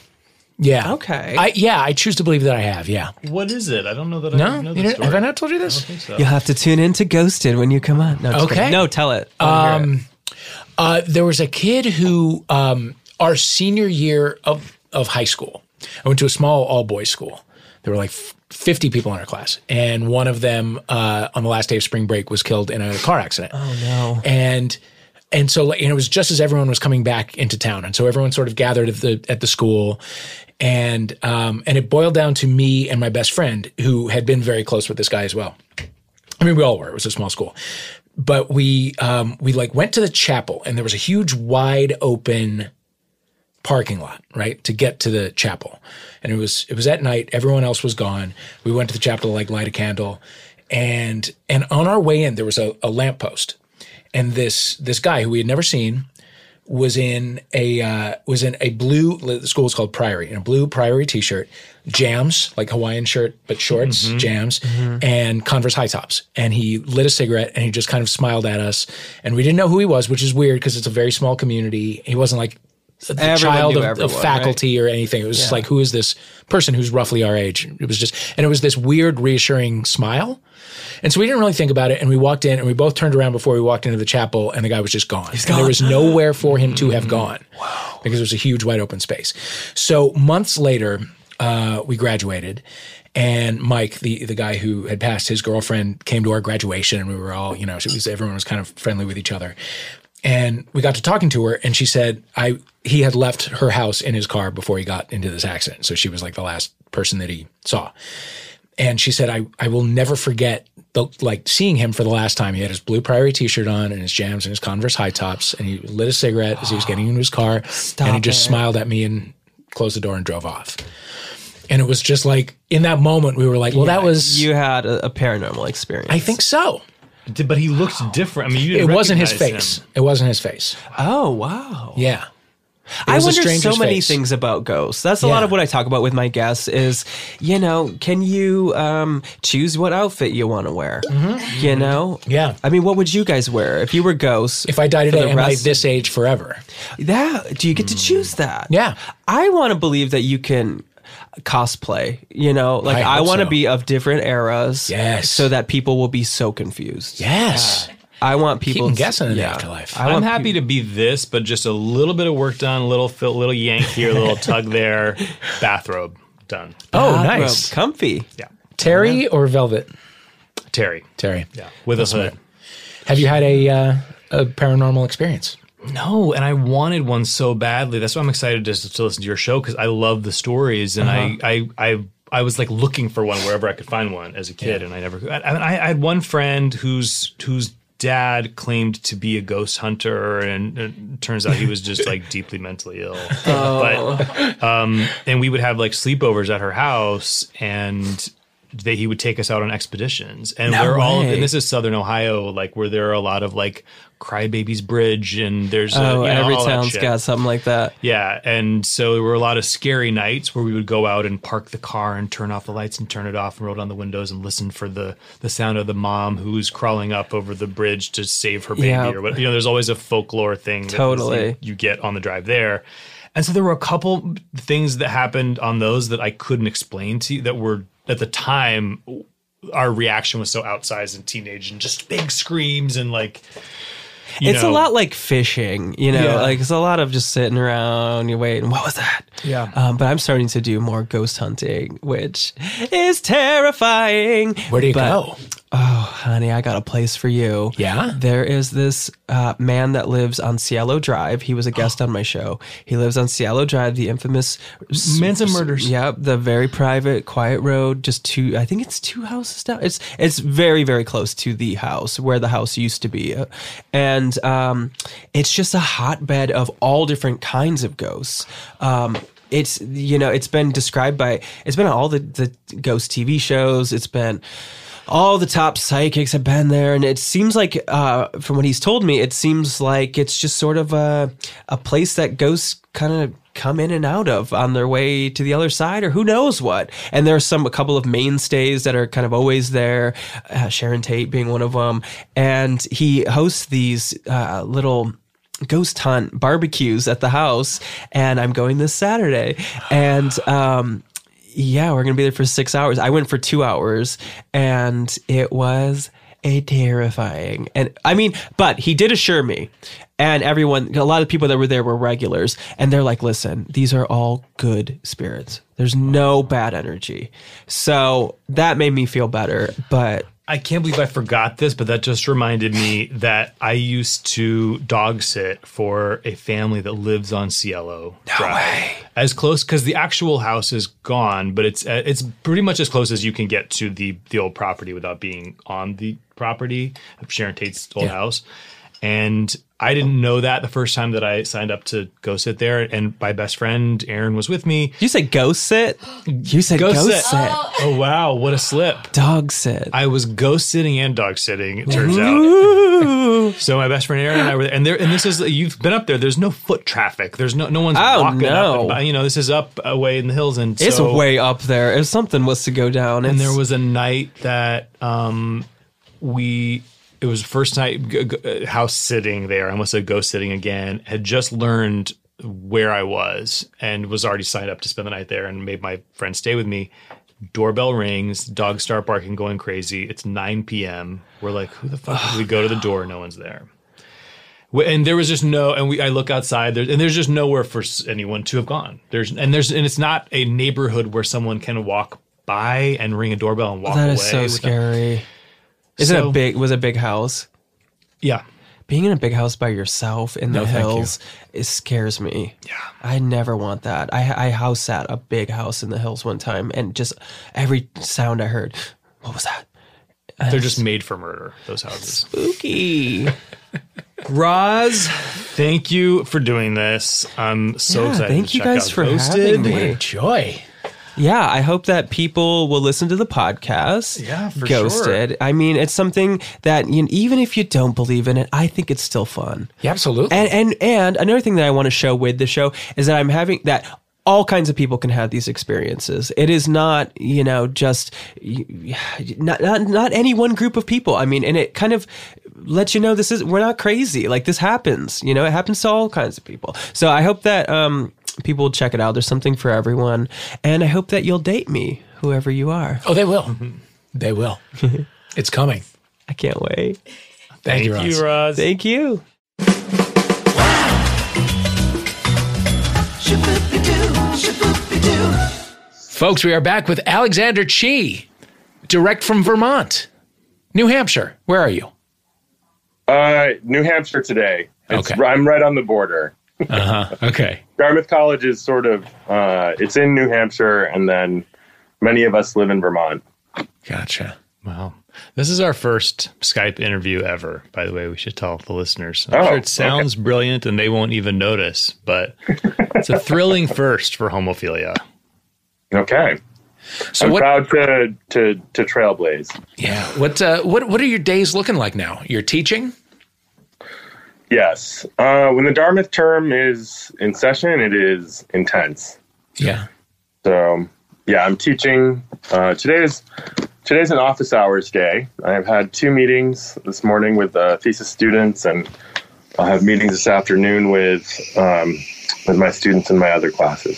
Yeah. Okay. I yeah, I choose to believe that I have. Yeah. what is it? I don't know that No, I know you the didn't- story. have I not told you this? I think so. You'll have to tune in to Ghosted when you come on. No, Okay. kidding. No, tell it. I it. Um, uh, there was a kid who, um, our senior year of, of high school, I went to a small all boys school. There were like f- 50 people in our class. And one of them, uh, on the last day of spring break, was killed in a car accident. oh no. and and so know, it was just as everyone was coming back into town, and so everyone sort of gathered at the at the school, and um, and it boiled down to me and my best friend who had been very close with this guy as well. I mean, we all were. It was a small school. but we um, we like went to the chapel, and there was a huge, wide open parking lot, right, to get to the chapel. And it was it was at night. Everyone else was gone. We went to the chapel to like light a candle, and and on our way in there was a, a lamppost, and this this guy who we had never seen was in a uh, was in a blue. The school is called Priory, in a blue Priory T-shirt, jams like Hawaiian shirt but shorts, jams, and Converse high tops. And he lit a cigarette and he just kind of smiled at us. And we didn't know who he was, which is weird because it's a very small community. He wasn't like the child of, everyone, of faculty or anything. It was just like, who is this person who's roughly our age? It was just, and it was this weird, reassuring smile. And so we didn't really think about it. And we walked in and we both turned around before we walked into the chapel and the guy was just gone. And there was nowhere for him to have gone because it was a huge, wide open space. So months later, uh, we graduated. And Mike, the, the guy who had passed his girlfriend, came to our graduation, and we were all, you know, was everyone was kind of friendly with each other and we got to talking to her and she said i he had left her house in his car before he got into this accident. So she was like the last person that he saw. And she said i i will never forget the like seeing him for the last time. He had his blue priory t-shirt on and his jams and his converse high tops and he lit a cigarette as he was getting into his car and he just it. smiled at me and closed the door and drove off. And it was just like in that moment we were like well that was you had a, a paranormal experience. i think so But he looked different. I mean, you it didn't wasn't his face him. it wasn't his face Oh wow. yeah I was wonder so many face. things about ghosts. That's a lot of what I talk about with my guests is, you know, can you um, choose what outfit you want to wear? You know? Mm-hmm. Yeah. I mean, what would you guys wear if you were ghosts? If I died for today, am I rest- this age forever? that do you get to choose that? Yeah. I want to believe that you can cosplay, you know, like I I, want to so. be of different eras Yes. so that people will be so confused. Yes. I want people them to- guessing in the afterlife. I I'm want happy to be this, but just a little bit of work done, a little fill, little yank here, a little [laughs] tug there, bathrobe done. Oh, bathrobe, nice. comfy. Yeah, Terry or Velvet? Terry. Terry. Yeah, with a hood. Have you had a uh, a paranormal experience? No, and I wanted one so badly. That's why I'm excited to, to listen to your show because I love the stories, and I, I, I, I was like looking for one wherever I could find one as a kid, and I never. I, I, I had one friend whose whose dad claimed to be a ghost hunter, and it turns out he was just like [laughs] deeply mentally ill. But um, and we would have like sleepovers at her house, and they, he would take us out on expeditions, and No we're all. And this is Southern Ohio, like where there are a lot of like Crybabies Bridge, and there's a, Oh, you know, every town's got something like that. Yeah, and so there were a lot of scary nights where we would go out and park the car and turn off the lights and turn it off and roll down the windows and listen for the the sound of the mom who's crawling up over the bridge to save her baby Yeah. or what. You know, there's always a folklore thing that Totally. you, you get on the drive there. And so there were a couple things that happened on those that I couldn't explain to you that were at the time our reaction was so outsized and teenage and just big screams and like you it's know, a lot like fishing, you know, Yeah. like it's a lot of just sitting around, you wait, and what was that? Yeah. Um, but I'm starting to do more ghost hunting, which is terrifying. Where do you But- go? Oh, honey, I got a place for you. Yeah? There is this uh, man that lives on Cielo Drive. He was a guest on my show. He lives on Cielo Drive, the infamous Manson murders. Yep, the very private, quiet road. Just two. I think it's two houses down. It's it's very very close to the house where the house used to be, and um, it's just a hotbed of all different kinds of ghosts. Um, it's you know it's been described by it's been on all the the ghost TV shows. It's been all the top psychics have been there and it seems like uh, from what he's told me it seems like it's just sort of a, a place that ghosts kind of come in and out of on their way to the other side or who knows what. And there's some a couple of mainstays that are kind of always there uh, sharon tate being one of them and he hosts these uh, little ghost hunt barbecues at the house and i'm going this saturday. And um yeah, we're gonna be there for six hours. I went for two hours, and it was a terrifying. And I mean, but he did assure me, and everyone, a lot of people that were there were regulars, and they're like, "Listen, these are all good spirits. There's no bad energy." So that made me feel better. But I can't believe I forgot this, but that just reminded me that I used to dog sit for a family that lives on Cielo Drive. way. As close because the actual house is gone, but it's uh, it's pretty much as close as you can get to the the old property without being on the property of Sharon Tate's old Yeah. house. And I didn't know that the first time that I signed up to go sit there. And my best friend Aaron was with me. You say ghost sit? You said Ghost ghost, sit. sit. Oh wow, what a slip! Dog sit. I was ghost sitting and dog sitting. It turns out. [laughs] So my best friend Aaron and I were there, and there, and this is you've been up there. There's no foot traffic. There's no no one's Oh, walking up. no. And you know, this is up away in the hills, and It's so, way up there. If something was to go down, And it's- there was a night that um we. It was first night g- g- house sitting there. I almost said ghost sitting again. Had just learned where I was and was already signed up to spend the night there and made my friend stay with me. Doorbell rings, dogs start barking, going crazy. It's 9 p.m. We're like, who the fuck? we go to the door, no one's there. And there was just no, and we I look outside there, and there's just nowhere for anyone to have gone. There's and there's and it's not a neighborhood where someone can walk by and ring a doorbell and walk that away. is so without- scary. Is it a big? Was it a big house? Yeah, Being in a big house by yourself in the No, hills, it scares me. Yeah. I never want that. I I house sat a big house in the hills one time, and just every sound I heard, what was that? they're uh, just made for murder. Those houses. Spooky. [laughs] Roz, thank you for doing this. I'm so Yeah, excited. thank to you check guys out for Ghosted. having me. Joy. Yeah, I hope that people will listen to the podcast. Yeah, for Ghosted. I mean, it's something that you know, even if you don't believe in it, I think it's still fun. Yeah, absolutely. And and and another thing that I want to show with the show is that I'm having that all kinds of people can have these experiences. It is not, you know, just not not not any one group of people. I mean, and it kind of lets you know this is we're not crazy. Like this happens. You know, it happens to all kinds of people. So I hope that um people will check it out. There's something for everyone, and I hope that you'll date me, whoever you are. oh, they will. They will. [laughs] it's coming. I can't wait. Thank, Thank you, Roz. you, Roz. Thank you. Shaboopy-doo, shaboopy-doo. Folks, we are back with Alexander Chee, direct from Vermont, New Hampshire. Where are you? Uh, New Hampshire today. It's, Okay. I'm right on the border. Uh huh. Okay. Dartmouth College is sort of uh, it's in New Hampshire, and then many of us live in Vermont. Gotcha. Wow. This is our first Skype interview ever, by the way. We should tell the listeners. I'm Oh, sure it sounds brilliant and they won't even notice, but it's a thrilling first for homophilia. Okay, So I'm what? proud to to to trailblaze. Yeah. What? Uh, what? What are your days looking like now? You're teaching. Yes, uh, when the Dartmouth term is in session, it is intense. Yeah. So yeah, I'm teaching. Uh, today's today's an office hours day. I've had two meetings this morning with uh, thesis students, and I'll have meetings this afternoon with um, with my students in my other classes.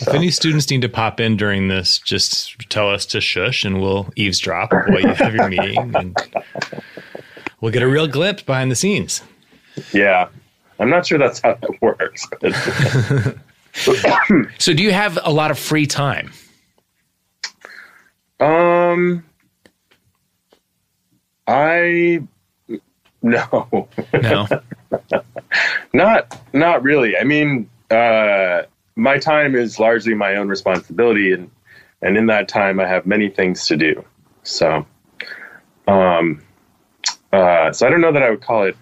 If any students need to pop in during this, just tell us to shush and we'll eavesdrop while you have your meeting. And we'll get a real glimpse behind the scenes. Yeah, I'm not sure that's how that works. [laughs] So do you have a lot of free time? um, I no, No. [laughs] not not really. I mean, uh, my time is largely my own responsibility, and and in that time, I have many things to do. So, um, uh, so I don't know that I would call it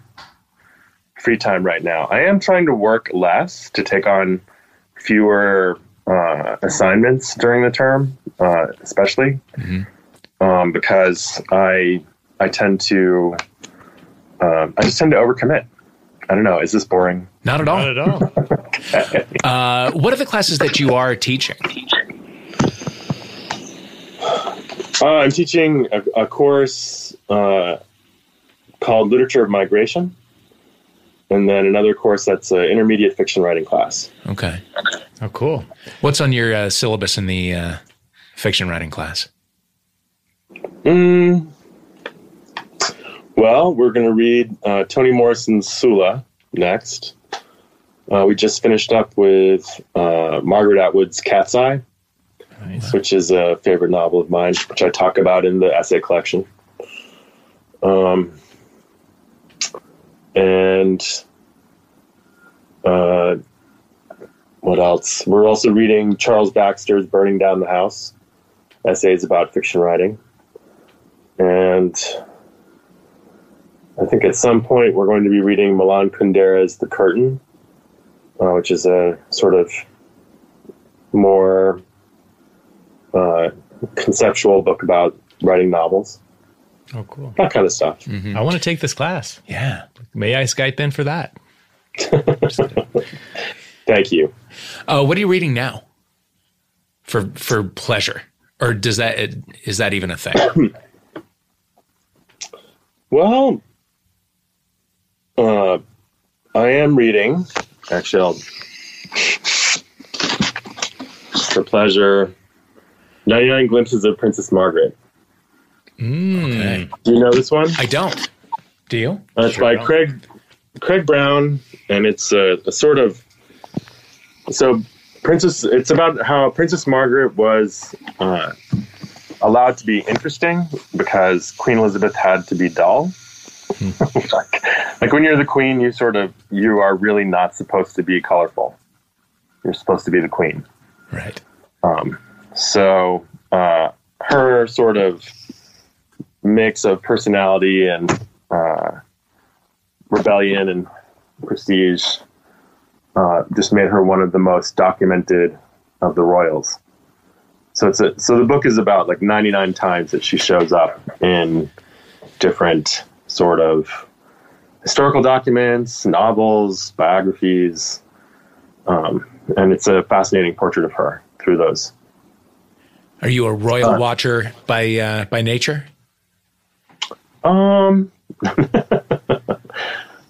free time right now. I am trying to work less to take on fewer uh, assignments during the term, uh, especially um, because I I tend to um, I just tend to overcommit. I don't know. Is this boring? Not at all. Not at all. [laughs] Uh, what are the classes that you are teaching? Uh, I'm teaching a, a course uh, called Literature of Migration, and then another course that's an intermediate fiction writing class. Okay. Oh, cool. What's on your uh, syllabus in the uh, fiction writing class? Mm. Well, we're going to read uh, Toni Morrison's Sula next. Uh, we just finished up with uh, Margaret Atwood's Cat's Eye. which is a favorite novel of mine, which I talk about in the essay collection. Um, and uh, what else? We're also reading Charles Baxter's Burning Down the House, essays about fiction writing. And I think at some point we're going to be reading Milan Kundera's The Curtain, uh, which is a sort of more uh, conceptual book about writing novels, Oh, cool. that kind of stuff. I want to take this class. Yeah. May I Skype in for that? [laughs] Thank you. Uh, what are you reading now? For for pleasure, or does that is that even a thing? [clears throat] Well, uh, I am reading. Actually, I'll, for pleasure, 99 Glimpses of Princess Margaret. Okay. Do you know this one? I don't. You? Uh, it's Sure by don't. Craig Craig Brown, and it's a, a sort of so Princess. It's about how Princess Margaret was uh, allowed to be interesting because Queen Elizabeth had to be dull. [laughs] like, like when you're the queen, you sort of you are really not supposed to be colorful. You're supposed to be the queen. Right. Um, so uh, her sort of mix of personality and uh, rebellion and prestige uh, just made her one of the most documented of the royals. So it's a, so the book is about like 99 times that she shows up in different sort of historical documents, novels, biographies, um, and it's a fascinating portrait of her through those. Are you a royal watcher by uh, by nature? Um, [laughs]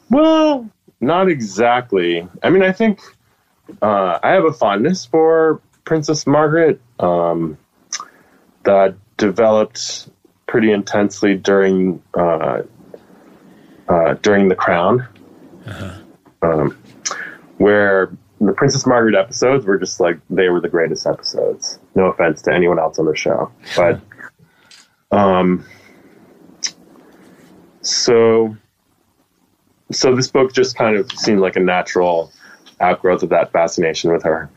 well, not exactly. I mean, I think uh, I have a fondness for Princess Margaret um, that developed pretty intensely during uh, uh, during The Crown, um, where the Princess Margaret episodes were just like they were the greatest episodes. No offense to anyone else on the show, but um, so so this book just kind of seemed like a natural outgrowth of that fascination with her.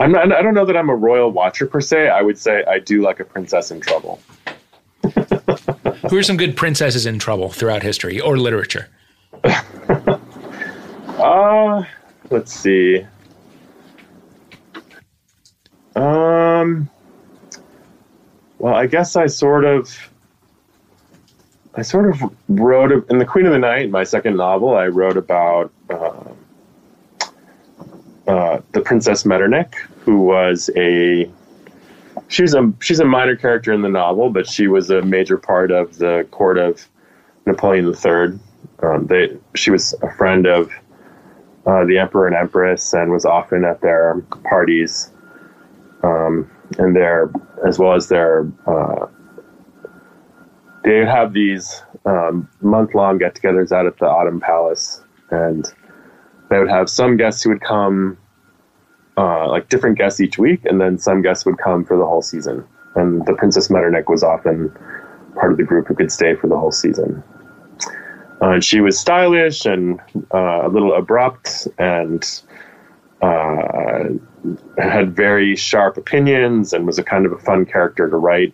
I'm not, I don't know that I'm a royal watcher per se. I would say I do like a princess in trouble. [laughs] Who are some good princesses in trouble throughout history or literature? [laughs] Uh, let's see. Um, well, I guess I sort of, I sort of wrote in the Queen of the Night, my second novel. I wrote about uh, uh, the Princess Metternich, who was a she's a she's a minor character in the novel, but she was a major part of the court of Napoleon III. Um, they she was a friend of uh, the emperor and empress and was often at their parties um, and their as well as their uh, they would have these um, month-long get-togethers out at the autumn palace and they would have some guests who would come uh, like different guests each week and then some guests would come for the whole season and the princess metternich was often part of the group who could stay for the whole season uh, and she was stylish and uh, a little abrupt and uh, had very sharp opinions and was a kind of a fun character to write.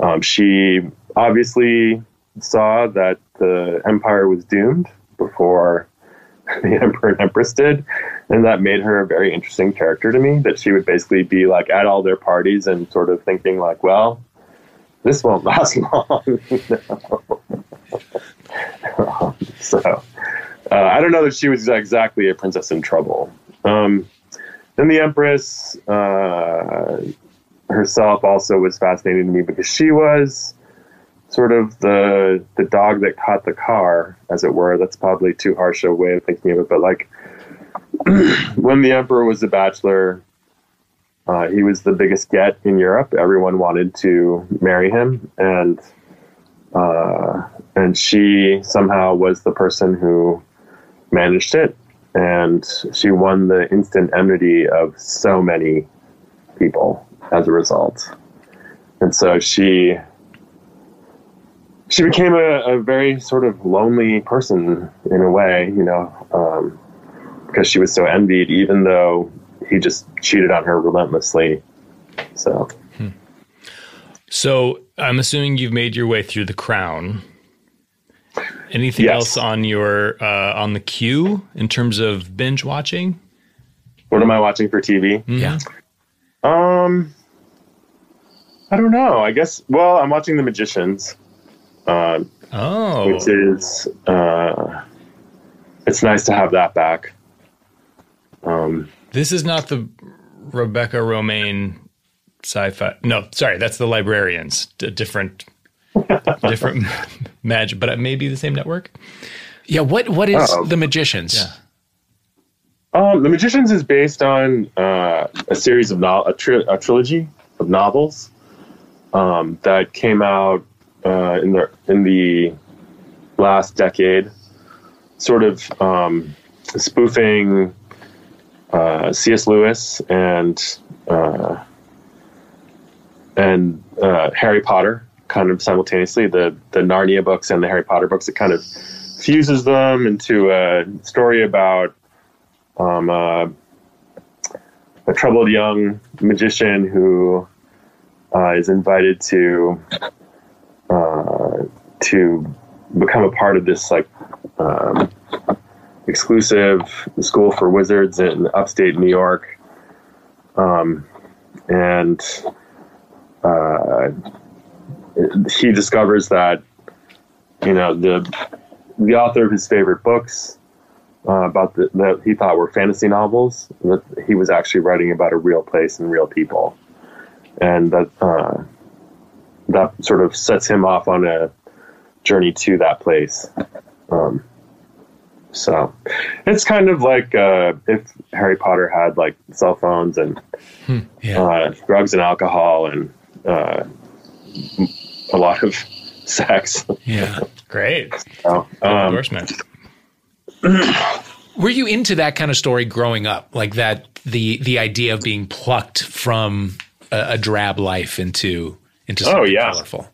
Um, she obviously saw that the empire was doomed before [laughs] the emperor and empress did, and that made her a very interesting character to me. That she would basically be like at all their parties and sort of thinking like, well, this won't [laughs] last long. [laughs] so uh, I don't know that she was exactly a princess in trouble. Um, then the empress uh, herself also was fascinating to me because she was sort of the the dog that caught the car, as it were. That's probably too harsh a way of thinking of it, but like [clears throat] when the emperor was a bachelor, uh, he was the biggest get in Europe. Everyone wanted to marry him, and uh, and she somehow was the person who managed it, and she won the instant enmity of so many people as a result. And so she she became a, a very sort of lonely person in a way, you know, um, because she was so envied, even though he just cheated on her relentlessly. So So I'm assuming you've made your way through The Crown. Anything Yes. else on your uh, on the queue in terms of binge watching? what am I watching for TV? Yeah. Um, I don't know. I guess. Well, I'm watching The Magicians, uh, Oh, which is uh, it's nice to have that back. Um, this is not the Rebecca Romijn sci-fi. No, sorry, that's the Librarians. D- different, [laughs] different [laughs] magic, but it may be the same network. Yeah. What What is Oh. the Magicians? Yeah. um, The Magicians is based on uh, a series of no- a, tri- a trilogy of novels um, that came out uh, in the in the last decade, sort of um, spoofing uh, C.S. Lewis and uh, and uh, Harry Potter, kind of simultaneously. The the Narnia books and the Harry Potter books. It kind of fuses them into a story about um, uh, a troubled young magician who is invited to uh, to become a part of this like um, exclusive school for wizards in upstate New York, um, and uh, he discovers that you know the the author of his favorite books uh, about the, that he thought were fantasy novels that he was actually writing about a real place and real people, and that uh, that sort of sets him off on a journey to that place. Um, so it's kind of like uh, if Harry Potter had like cell phones and Yeah. uh, drugs and alcohol and uh, a lot of [laughs] sex. yeah. Great So, um, endorsement. Were you into that kind of story growing up, like that the the idea of being plucked from a, a drab life into into something Oh, yeah. colorful?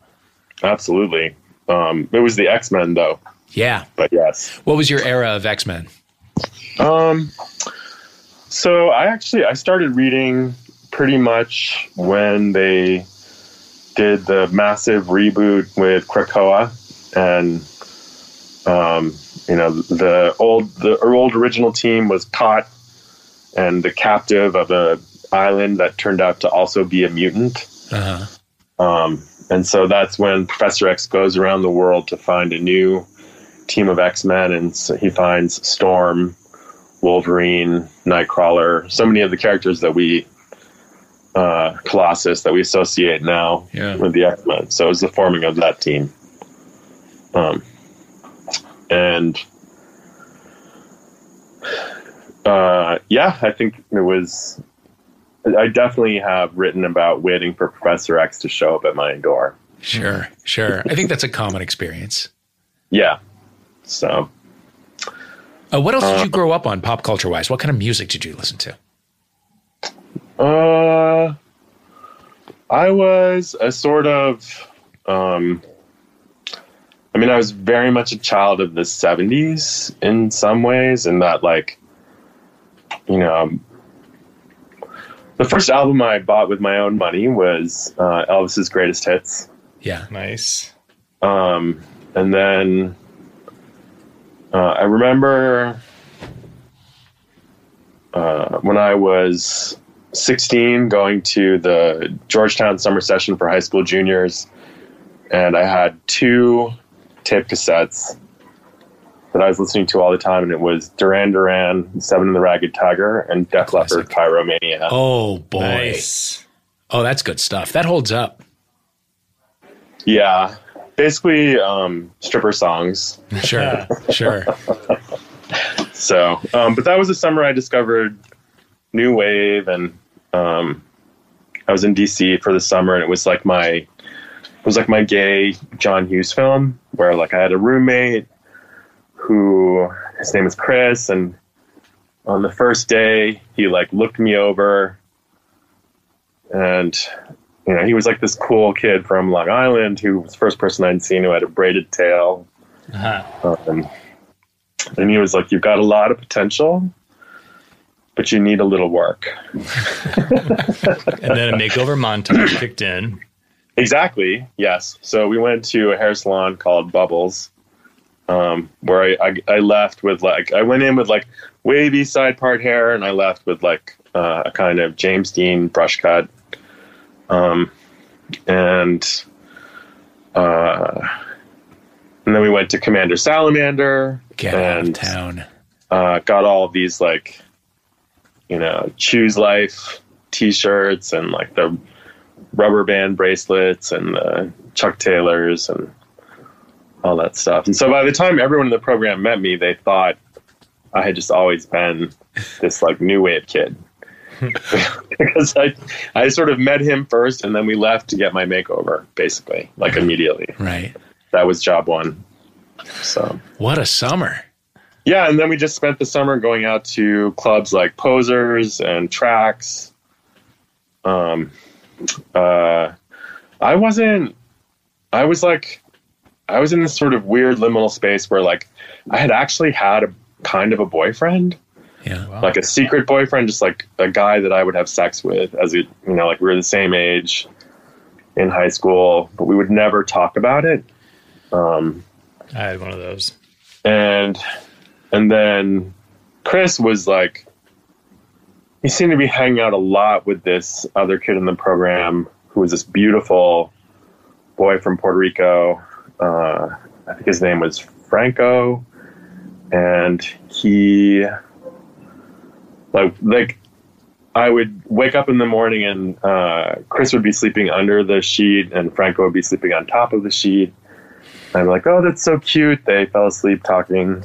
absolutely. Um, it was the X Men though, Yeah. but yes. What was your era of X Men? Um, so I actually I started reading pretty much when they did the massive reboot with Krakoa and um, you know the old the old original team was caught and the captive of a island that turned out to also be a mutant. Uh-huh. Um, and so that's when Professor X goes around the world to find a new team of X Men, and so he finds Storm, Wolverine, Nightcrawler, so many of the characters that we, uh, Colossus, that we associate now Yeah. with the X Men. So it was the forming of that team. Um, and uh, yeah, I think it was. I definitely have written about waiting for Professor X to show up at my door. Sure, sure. I think that's a common experience. Yeah. So Uh, what else did you grow up on, pop culture wise? What kind of music did you listen to? Uh, I was a sort of, um, I mean, I was very much a child of the 70s in some ways, in that, like, you know, the first album I bought with my own money was uh, Elvis's Greatest Hits. Yeah. Nice. Um, and then uh, I remember uh, when I was 16 going to the Georgetown summer session for high school juniors, and I had two tape cassettes that I was listening to all the time, and it was Duran Duran, Seven and the Ragged Tiger, and Def Classic. Leppard, Pyromania. Oh boy. Nice. Oh, that's good stuff. That holds up. Yeah, basically um, stripper songs. [laughs] Sure, sure. So, um, but that was the summer I discovered new wave, and um, I was in DC for the summer, and it was like my it was like my gay John Hughes film, where like I had a roommate who his name is Chris, and on the first day he like looked me over and you know he was like this cool kid from Long Island who was the first person I'd seen who had a braided tail. Uh-huh. Um, and he was like, "You've got a lot of potential, but you need a little work." And then a makeover montage kicked in. Exactly. Yes. So we went to a hair salon called Bubbles, um, where I, I I left with like I went in with like wavy side part hair, and I left with like uh, a kind of James Dean brush cut. Um, and uh, and then we went to Commander Salamander Get and town. uh, got all of these like you know choose life t-shirts and like the rubber band bracelets and the chuck taylors and all that stuff and so by the time everyone in the program met me they thought i had just always been this like new wave kid [laughs] because I, I sort of met him first and then we left to get my makeover basically like immediately Right. that was job one so What a summer. yeah, and then we just spent the summer going out to clubs like Posers and Tracks. Um, uh, I wasn't. I was like, I was in this sort of weird liminal space where like I had actually had a kind of a boyfriend, Yeah. like a secret boyfriend, just like a guy that I would have sex with as it, you know, like we were the same age in high school, but we would never talk about it. Um, I had one of those. and and then Chris was like he seemed to be hanging out a lot with this other kid in the program who was this beautiful boy from Puerto Rico. Uh, I think his name was Franco, and he like like I would wake up in the morning and uh, Chris would be sleeping under the sheet and Franco would be sleeping on top of the sheet. I'm like, oh, that's so cute. They fell asleep talking.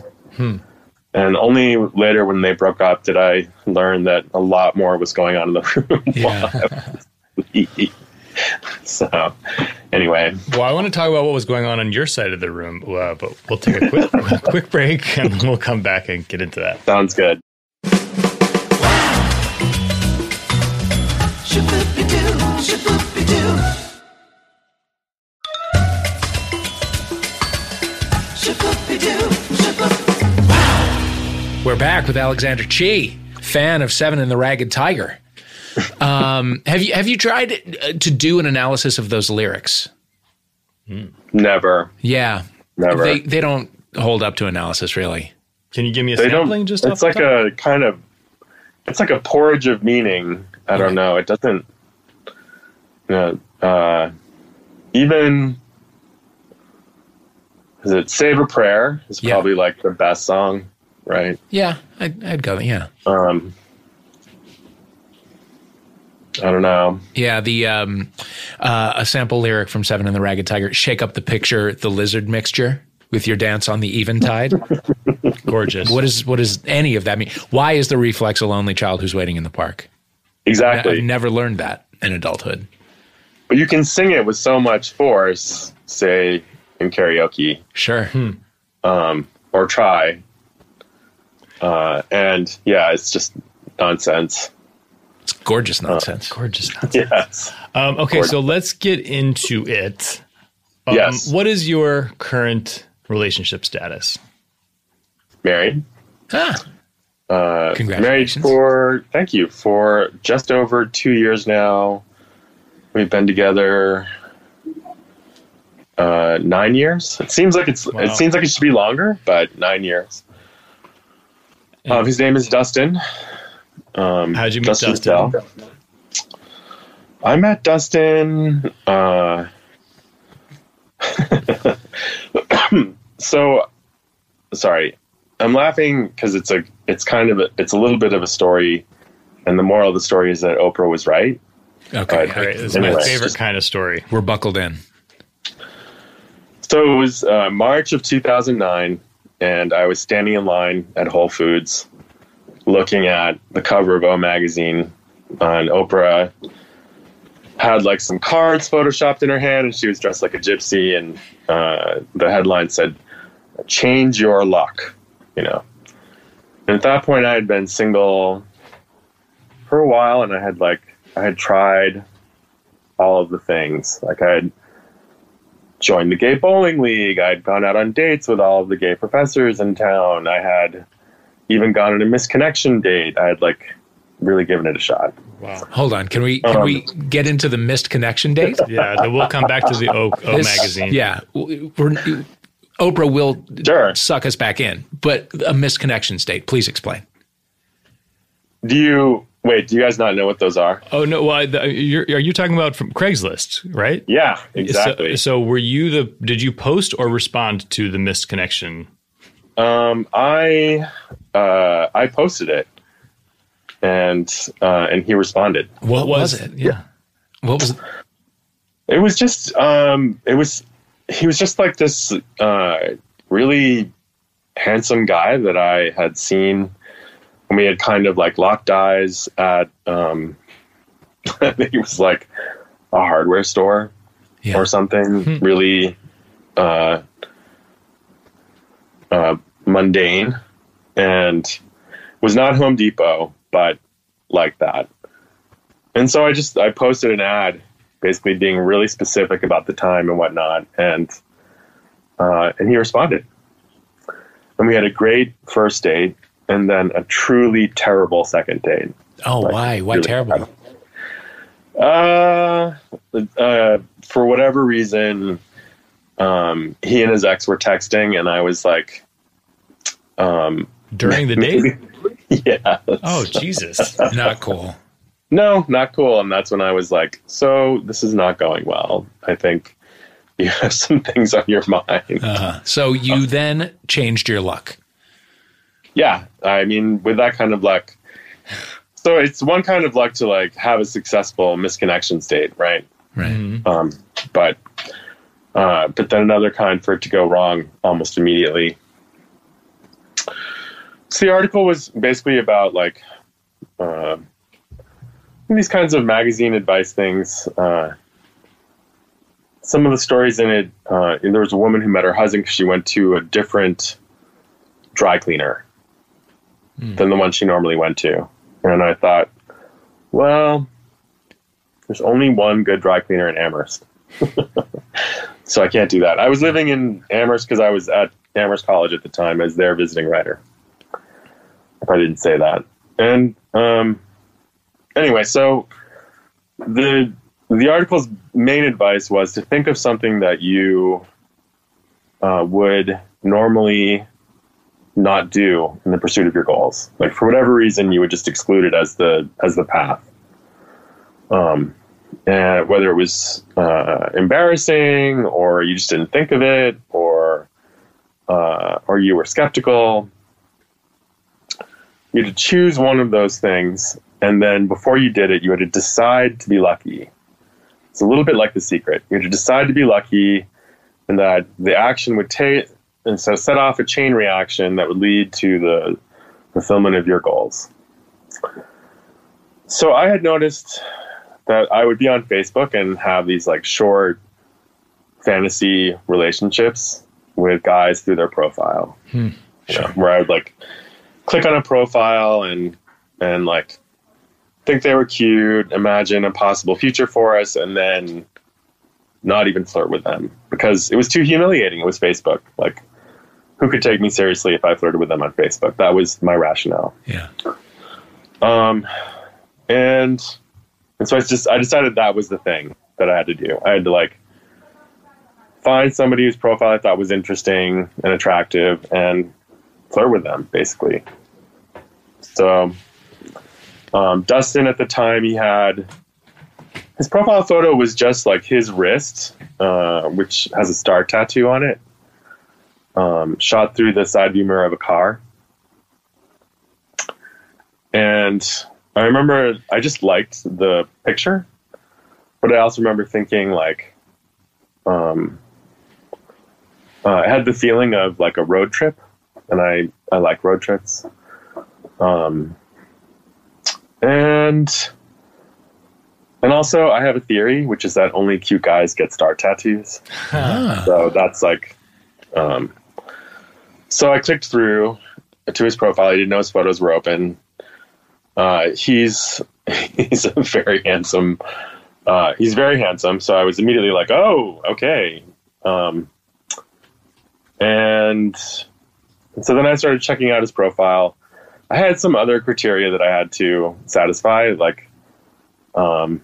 And only later, when they broke up, did I learn that a lot more was going on in the [laughs] room. Yeah. [laughs] so, anyway, Well, I want to talk about what was going on on your side of the room, uh, but we'll take a quick, [laughs] a quick break and then we'll come back and get into that. sounds good. We're back with Alexander Chee, fan of Seven and the Ragged Tiger. Um, have you have you tried uh, to do an analysis of those lyrics? Never, Yeah, never. they they don't hold up to analysis really. Can you give me a They sampling don't. just it's off like the top? a kind of. It's like a porridge of meaning. I don't know. It doesn't. You know, uh, even. Is it "Save a Prayer"? Is Yeah. probably like the best song, right? Yeah, I'd, I'd go. Yeah, Um, I don't know. yeah. The um, uh, a sample lyric from Seven and the Ragged Tiger: "Shake up the picture, the lizard mixture." With your dance on the eventide, [laughs] gorgeous. what is what does any of that mean? Why is the reflex a lonely child who's waiting in the park? Exactly. I've never learned that in adulthood. but you can sing it with so much force, say in karaoke, Sure. um, or try. Uh, and yeah, it's just nonsense. It's gorgeous nonsense. gorgeous? [laughs] Nonsense. Yes. Um, okay, so let's get into it. Um, Yes. What is your current relationship status? Married. ah, Uh, married for, thank you, for just over two years now. We've been together uh, nine years. It seems like it's, Wow. it seems like it should be longer, but nine years. Um, his name is Dustin. Um, How'd you meet Dustin? Bell. I met Dustin. Uh, [laughs] so, sorry, I'm laughing because it's a, it's kind of, a, it's a little bit of a story, and the moral of the story is that Oprah was right. okay. Right, All right, this my favorite just- kind of story. We're buckled in. So it was uh, March of 2009, and I was standing in line at Whole Foods, looking at the cover of O magazine, on Oprah had like some cards photoshopped in her hand, and she was dressed like a gypsy, and uh, the headline said, "Change your luck," you know. And at that point, I had been single for a while, and I had like I had tried all of the things. Like I had joined the gay bowling league. I'd gone out on dates with all of the gay professors in town. I had even gone on a misconnection date. I had like really given it a shot. Wow. Hold on. Can we can Um, we get into the missed connection date? [laughs] Yeah, then we'll come back to the O, o This- magazine. Yeah, we're, Oprah will Sure. suck us back in, but a missed connection state. Please explain. Do you wait? Do you guys not know what those are? Oh no, well, the, you're, are you talking about from Craigslist, right? Yeah, exactly. So, so were you the? Did you post or respond to the missed connection? Um, I uh, I posted it, and uh, and he responded. What, was, was- it? Yeah. What was? It it was just um, it was he was just like this uh, really handsome guy that I had seen when we had kind of like locked eyes at um, [laughs] I think it was like a hardware store Yeah. or something really uh, uh, mundane and was not Home Depot, but like that. And so I just I posted an ad, basically being really specific about the time and whatnot, and uh, and he responded. And we had a great first date, and then a truly terrible second date. Oh, why? Why really terrible? Uh, uh, for whatever reason, um, he and his ex were texting, and I was like, um, During the day? [laughs] yeah, Oh Jesus! Not cool. no, not cool. And that's when I was like, so this is not going well. I think [laughs] you have some things on your mind. Uh, so you then changed your luck. yeah, I mean, with that kind of luck. So it's one kind of luck to like have a successful misconnection state, right? Right. Um, but uh, but then another kind for it to go wrong almost immediately. So the article was basically about like uh, these kinds of magazine advice things. Uh, some of the stories in it, uh, and there was a woman who met her husband because she went to a different dry cleaner than the one she normally went to, and I thought, well, there's only one good dry cleaner in Amherst. [laughs] so I can't do that. I was living in Amherst because I was at Amherst College at the time as their visiting writer. If I didn't say that. And um, anyway, so the the article's main advice was to think of something that you uh, would normally not do in the pursuit of your goals. Like for whatever reason, you would just exclude it as the as the path. Um, and whether it was uh, embarrassing or you just didn't think of it or uh, or you were skeptical you had to choose one of those things and then before you did it you had to decide to be lucky. It's a little bit like the secret. You had to decide to be lucky and that the action would take and so set off a chain reaction that would lead to the fulfillment of your goals. So i had noticed that I would be on Facebook and have these like short fantasy relationships with guys through their profile. Hmm. You know, where I would like click on a profile and and like think they were cute, imagine a possible future for us, and then not even flirt with them because it was too humiliating. It was Facebook. Like, who could take me seriously if I flirted with them on Facebook? That was my rationale. Yeah. Um, and and so I just I decided that was the thing that I had to do. I had to like find somebody whose profile I thought was interesting and attractive and flirt with them, basically. So um, Dustin at the time he had his profile photo was just like his wrist, uh, which has a star tattoo on it, um, shot through the side view mirror of a car. And I remember I just liked the picture, but I also remember thinking like, um, uh, I had the feeling of like a road trip, and I I like road trips. Um, and and also I have a theory, which is that only cute guys get star tattoos. Ah. So that's like, um, so I clicked through to his profile. I didn't know his photos were open. Uh, he's [laughs] he's a very handsome uh, he's very handsome. So I was immediately like, oh, okay. Um, and so then I started checking out his profile. I had some other criteria that I had to satisfy, like um,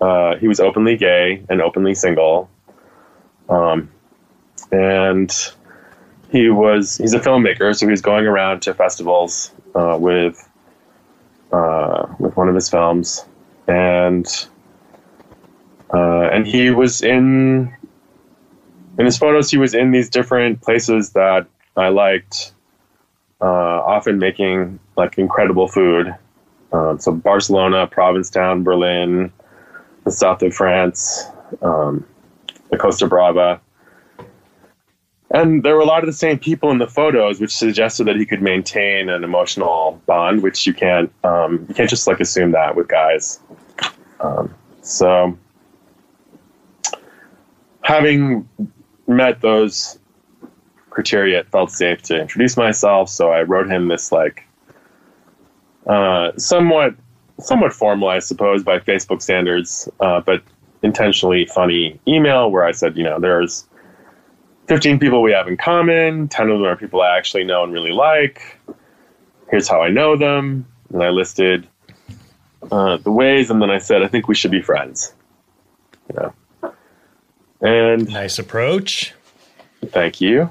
uh, he was openly gay and openly single, um, and he was he's a filmmaker, so he's going around to festivals uh, with uh, with one of his films, and uh, and he was in in his photos. He was in these different places that I liked, uh, often making like incredible food. Um, so Barcelona, Provincetown, Berlin, the south of France, um, the Costa Brava. And there were a lot of the same people in the photos, which suggested that he could maintain an emotional bond, which you can't um, you can't just like assume that with guys. Um, so, having met those criteria, it felt safe to introduce myself. So I wrote him this like uh, somewhat somewhat formal, I suppose, by Facebook standards, uh, but intentionally funny email where I said, you know, there's 15 people we have in common. 10 of them are people I actually know and really like. Here's how I know them. And I listed uh, the ways, and then I said, I think we should be friends. You know. And Nice approach. Thank you.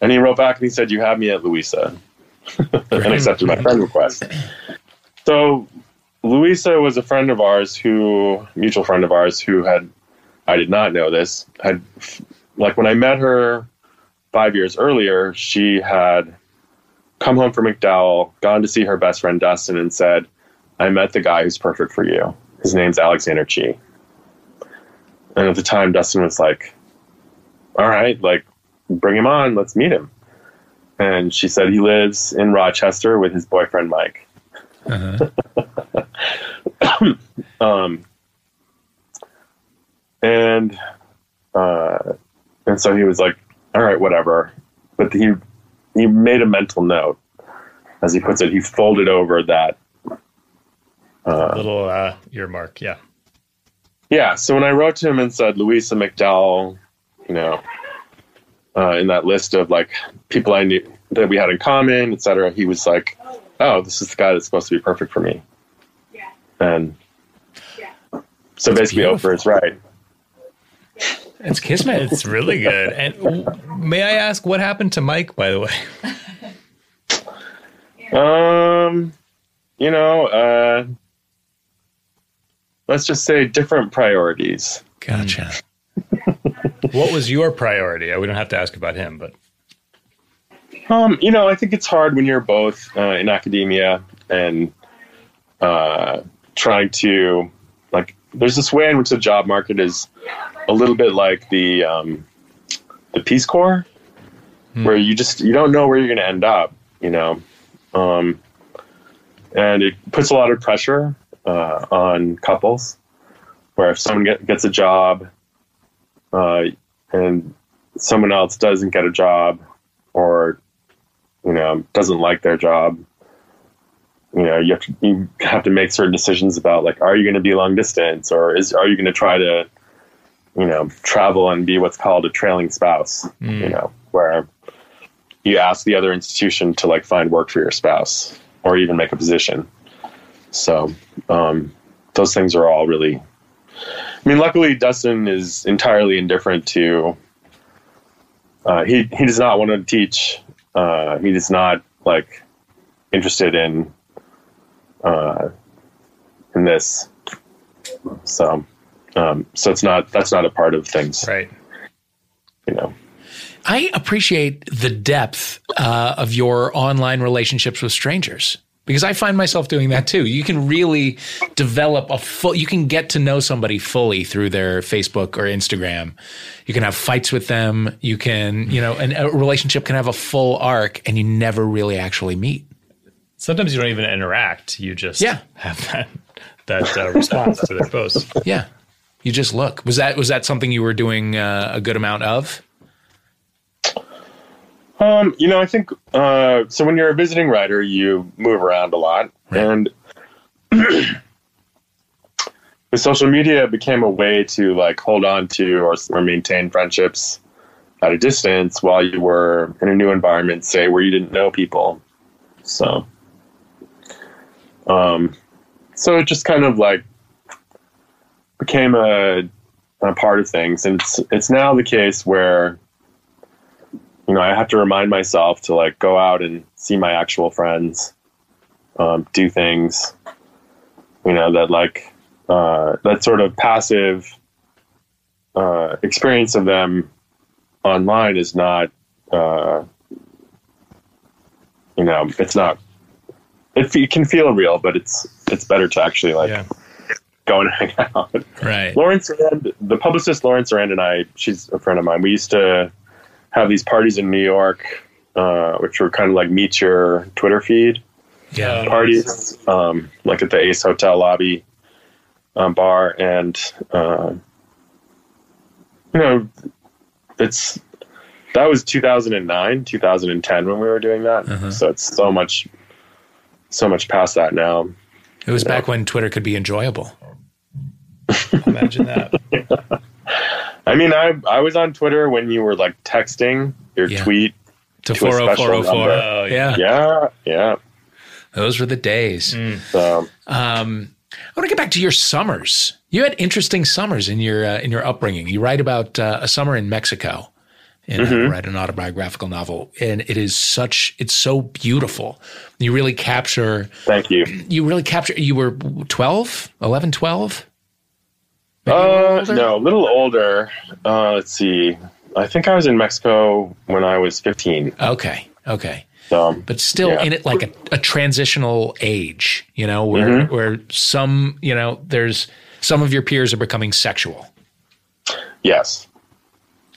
and he wrote back and he said, You have me at Louisa. [laughs] and accepted my friend request. So Louisa was a friend of ours who, mutual friend of ours, who had, I did not know this, had, like when I met her five years earlier, she had come home from MacDowell, gone to see her best friend Dustin, and said, I met the guy who's perfect for you. His name's Alexander Chee. And at the time, Dustin was like, All right, like, bring him on, let's meet him. And she said he lives in Rochester with his boyfriend Mike. [laughs] um, and uh, and so he was like, "All right, whatever." But he he made a mental note, as he puts it. He folded over that. Little uh, earmark. Yeah. Yeah. So when I wrote to him and said Louisa MacDowell, you know, uh, in that list of like people I knew that we had in common, et cetera, he was like, "Oh, this is the guy that's supposed to be perfect for me." And so basically, beautiful. Oprah is right. It's kismet. It's really good. And may I ask what happened to Mike, by the way? [laughs] Um, you know, uh, let's just say different priorities. Gotcha. What was your priority? We don't have to ask about him, but Um, you know, I think it's hard when you're both uh, in academia and uh, trying to like. There's this way in which the job market is a little bit like the um, the Peace Corps, where you just you don't know where you're going to end up. You know, um, and it puts a lot of pressure uh, on couples. Where if someone get, gets a job, uh, and someone else doesn't get a job, or you know doesn't like their job you know you have to you have to make certain decisions about like are you going to be long distance or is are you going to try to you know travel and be what's called a trailing spouse you know where you ask the other institution to like find work for your spouse or even make a position. So um, those things are all really i mean luckily dustin is entirely indifferent to uh, he he does not want to teach uh, he is not like interested in uh, in this. So, um, so it's not that's not a part of things, right. you know. I appreciate the depth uh, of your online relationships with strangers because I find myself doing that too. You can really develop a full, you can get to know somebody fully through their Facebook or Instagram. You can have fights with them. You can, you know, and a relationship can have a full arc and you never really actually meet. Sometimes you don't even interact. You just Yeah. have that that uh, response to their posts. Yeah. You just look. Was that, was that something you were doing uh, a good amount of? Um, you know, I think uh, so. When you're a visiting writer, you move around a lot, and [clears throat] the social media became a way to like hold on to or, or maintain friendships at a distance while you were in a new environment, say where you didn't know people. So, um, so it just kind of like became a, a part of things, and it's it's now the case where you know I have to remind myself to like go out and see my actual friends, um, do things, you know that like uh, that sort of passive uh, experience of them online is not uh, you know it's not it, it can feel real but it's it's better to actually like Yeah. go and [laughs] hang out Right. Lauren Cerand, the publicist Lauren Cerand and i she's a friend of mine we used to have these parties in new york uh, which were kind of like meet your twitter feed Yeah. parties, um, like at the Ace Hotel lobby um, bar, and uh, you know, it's that was 2009, 2010 when we were doing that. Uh-huh. So it's so much, so much past that now. It was back when Twitter could be enjoyable. Imagine that. [laughs] I mean, I I was on Twitter when you were like texting your Yeah. tweet. To To a special 40404. number. Oh, yeah. Yeah, yeah. Those were the days. So Um, I want to get back to your summers. You had interesting summers in your uh, in your upbringing. You write about uh, a summer in Mexico, and uh, write an autobiographical novel, and it is such it's so beautiful. You really capture thank you. you really capture. You were 12, 11, 12? Maybe a Uh, no, a little older. Uh, let's see. I think I was in Mexico when I was 15. Okay, okay. So, but still Yeah. in it like a, a transitional age, you know, where Mm-hmm. where some, you know, there's some of your peers are becoming sexual. yes.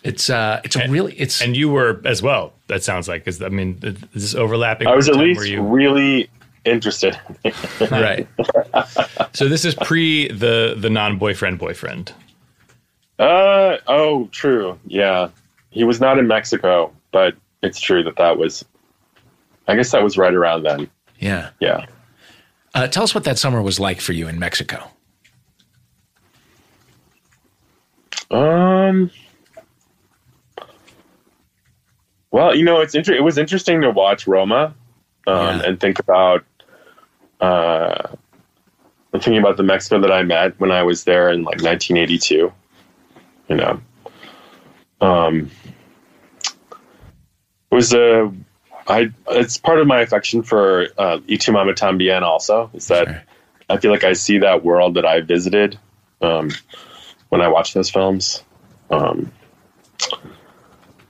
It's uh it's a really it's And you were as well. That sounds like. Is I mean, is this overlapping? I was at least you- really interested. right. So this is pre the the non boyfriend boyfriend. Uh oh, true. Yeah, he was not in Mexico, but it's true that that was. I guess that was right around then. Yeah. Yeah. Uh, tell us what that summer was like for you in Mexico. Um. Well, you know, it's inter- It was interesting to watch Roma, um, Yeah. and think about, uh, thinking about the Mexico that I met when I was there in like 1982. You know, um, it was a. I. It's part of my affection for uh, Y Tu Mama Tambien. Also, is that Sure. I feel like I see that world that I visited. Um, when I watch those films. Um,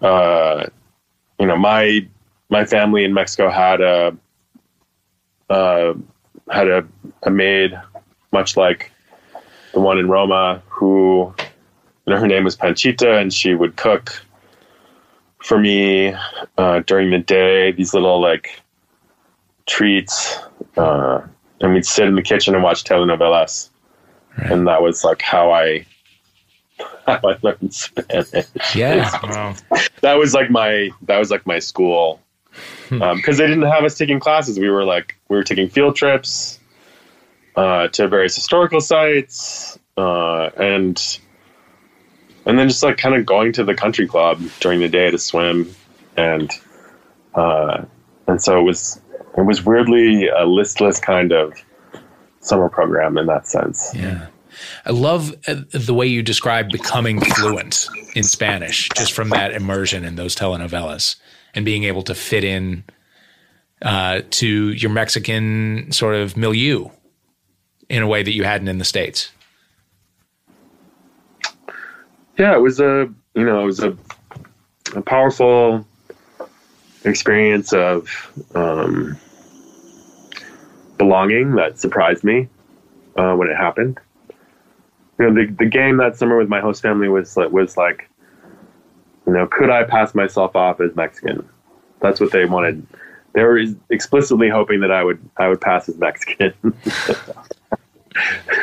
uh, you know, my my family in Mexico had a uh, had a, a maid, much like the one in Roma, who you know her name was Panchita, and she would cook for me uh, during the day. These little like treats, uh, and we'd sit in the kitchen and watch telenovelas and that was like how I [laughs] how I learned Spanish. Yeah. Wow. That was like my that was like my school because they didn't have us taking classes. We were like we were taking field trips uh, to various historical sites uh, and and then just like kind of going to the country club during the day to swim and uh, and so it was it was weirdly a listless kind of summer program in that sense. Yeah. I love uh, the way you describe becoming fluent in Spanish just from that immersion in those telenovelas and being able to fit in uh, to your Mexican sort of milieu in a way that you hadn't in the States. yeah, it was a you know it was a, a powerful experience of um, belonging that surprised me uh, when it happened. You know, the the game that summer with my host family was was like, you know, could I pass myself off as Mexican? That's what they wanted. They were explicitly hoping that I would I would pass as Mexican,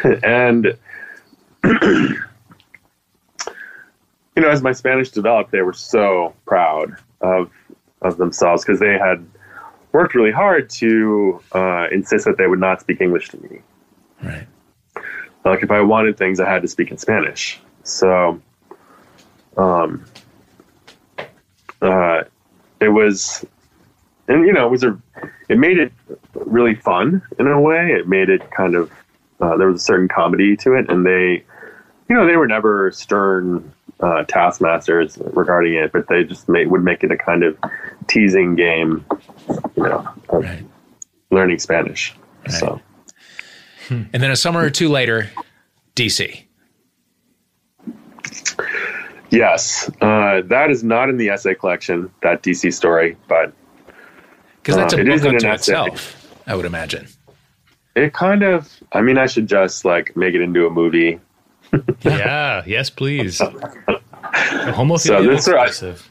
[laughs] and [clears throat] you know, as my Spanish developed, they were so proud of of themselves because they had worked really hard to uh, insist that they would not speak English to me. Right. like if I wanted things, I had to speak in Spanish. So, um, uh, it was, and you know, it was a, it made it really fun in a way. It made it kind of, uh, there was a certain comedy to it, and they, you know, they were never stern uh, taskmasters regarding it, but they just made, would make it a kind of teasing game, you know, Right. learning Spanish. So. And then a summer or two later, DC. Yes, uh, that is not in the essay collection, that DC story, but Because that's Uh, a book unto an essay. itself, I would imagine. it kind of, I mean, I should just like make it into a movie. [laughs] yeah. Yes, please. [laughs] Homophilia So this- exclusive.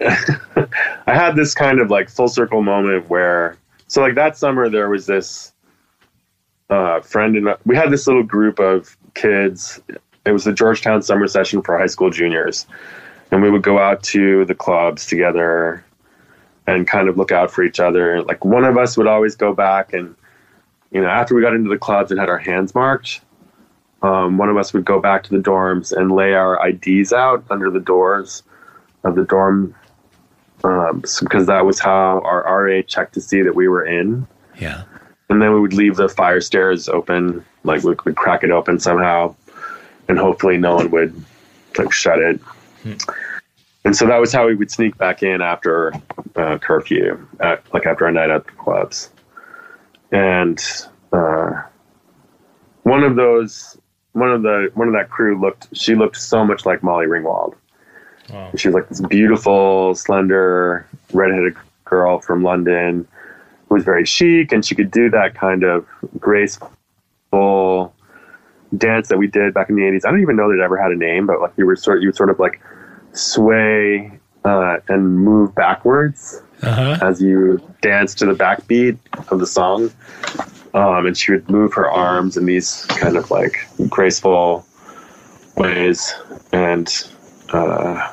[laughs] I had this kind of like full circle moment where, so like that summer, there was this uh, friend, and we had this little group of kids. It was the Georgetown summer session for high school juniors. And we would go out to the clubs together and kind of look out for each other. Like one of us would always go back and, you know, after we got into the clubs and had our hands marked, um, one of us would go back to the dorms and lay our IDs out under the doors of the dorm um, because that was how our RA checked to see that we were in. Yeah. And then we would leave the fire stairs open, like we would crack it open somehow, and hopefully no one would like shut it. And so that was how we would sneak back in after uh, curfew, like after a night at the clubs. And uh, one of those, one of the one of that crew looked. She looked so much like Molly Ringwald. Wow. She was like this beautiful, slender, redheaded girl from London who was very chic, and she could do that kind of graceful dance that we did back in the '80s. I don't even know that it ever had a name, but like you were sort, you would sort of like sway uh, and move backwards Uh-huh. as you dance to the backbeat of the song. Um, and she would move her arms in these kind of like graceful ways. And uh,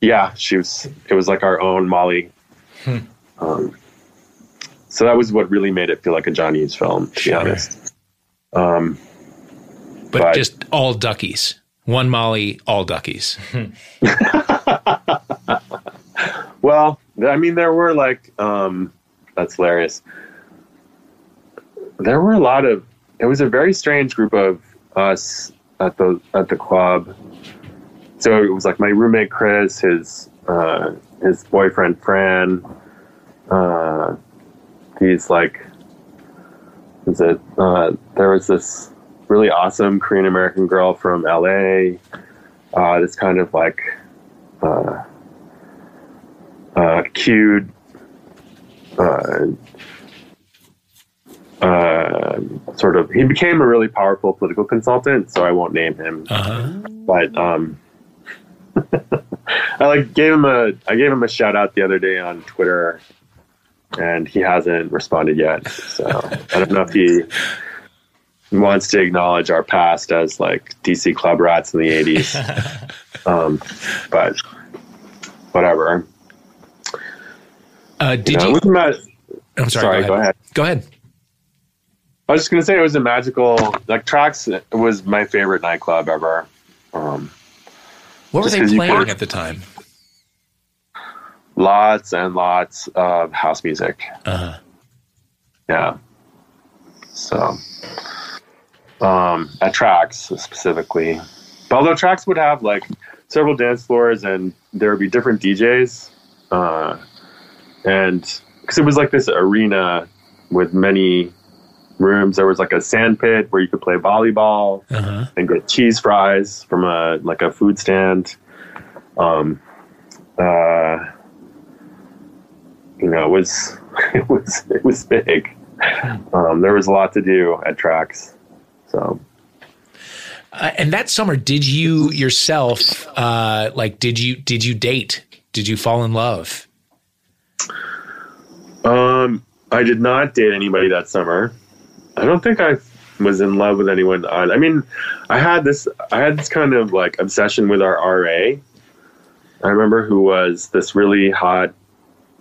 yeah, she was, it was like our own Molly. Um, so that was what really made it feel like a John Hughes film, to be honest. Um, But just all duckies. One Molly, all duckies. [laughs] Well, I mean, there were like, um, that's hilarious. There were a lot of. It was a very strange group of us at the at the club. So it was like my roommate Chris, his uh, his boyfriend Fran. Uh, he's like, is it? Uh, there was this really awesome Korean American girl from LA. Uh, this kind of like. Uh, uh, cute, uh, uh, sort of. He became a really powerful political consultant, so I won't name him. Uh-huh. But um, [laughs] I like gave him a I gave him a shout out the other day on Twitter, and he hasn't responded yet. So I don't know if he [laughs] wants to acknowledge our past as like DC club rats in the eighties. [laughs] um, but whatever. Uh, did you? a ma- I'm sorry. sorry, go ahead. Go ahead. I was just gonna say it was a magical like Tracks it was my favorite nightclub ever. Um, What were they you playing at the time? lots and lots of house music. Uh-huh. Yeah. So um at Tracks specifically. But although Tracks would have like several dance floors and there would be different DJs. Uh and because it was like this arena with many rooms. There was like a sand pit where you could play volleyball. Uh-huh. and get cheese fries from a like a food stand. Um, uh, you know, it was [laughs] it was it was big. Um, there was a lot to do at tracks. So Uh, and that summer, did you yourself, uh, like, did you did you date? Did you fall in love? um, I did not date anybody that summer. I don't think I was in love with anyone. I I mean, I had this I had this kind of like obsession with our RA. I remember who was this really hot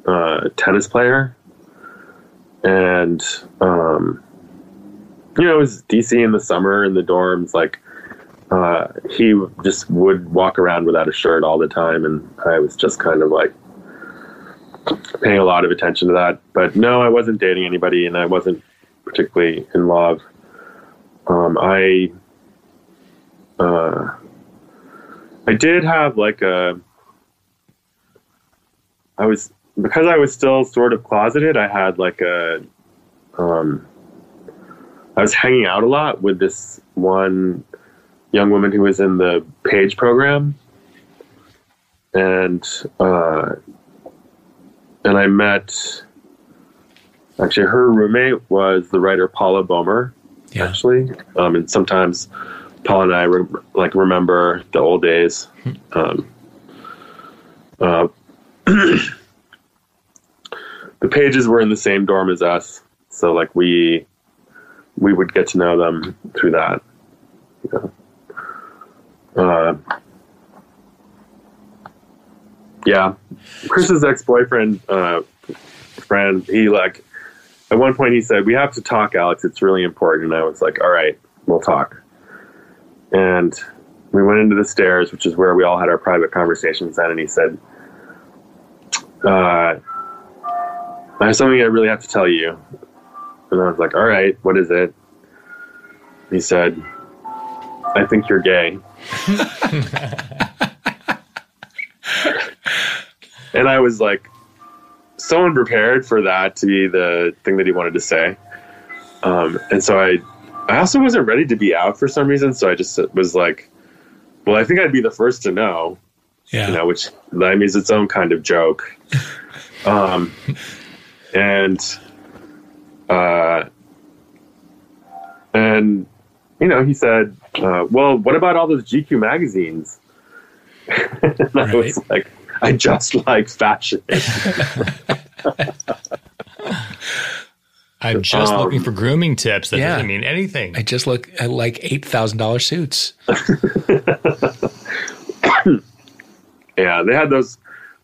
uh, tennis player, and um, you know, it was DC in the summer in the dorms. Like, uh, he just would walk around without a shirt all the time, and I was just kind of like paying a lot of attention to that. But no, I wasn't dating anybody, and I wasn't particularly in love. Um, I uh, I did have like a I was because I was still sort of closeted. I had like a um, I was hanging out a lot with this one young woman who was in the page program, and uh, and I met actually her roommate was the writer Paula Bomer Yeah. actually, um, and sometimes Paul and I re- like remember the old days. Um, uh, [clears throat] the pages were in the same dorm as us, so like we we would get to know them through that. Uh, yeah, Chris's ex boyfriend uh, friend, he like at one point he said, "We have to talk, Alex. It's really important." And I was like, "All right, we'll talk." And we went into the stairs, which is where we all had our private conversations. Then, and he said, uh, "I have something I really have to tell you." And I was like, "All right, what is it?" He said, "I think you're gay." [laughs] and I was like, so unprepared for that to be the thing that he wanted to say. Um, and so I, I also wasn't ready to be out for some reason. So I just was like, well, I think I'd be the first to know, Yeah. you know, which I mean, is its own kind of joke. [laughs] um, and, uh, and, you know, he said, uh, well, what about all those GQ magazines? and [laughs] I was like, I just like fashion. [laughs] I'm just Um, looking for grooming tips. That yeah. doesn't mean anything. I just look at like eight thousand dollar suits. [laughs] Yeah, they had those.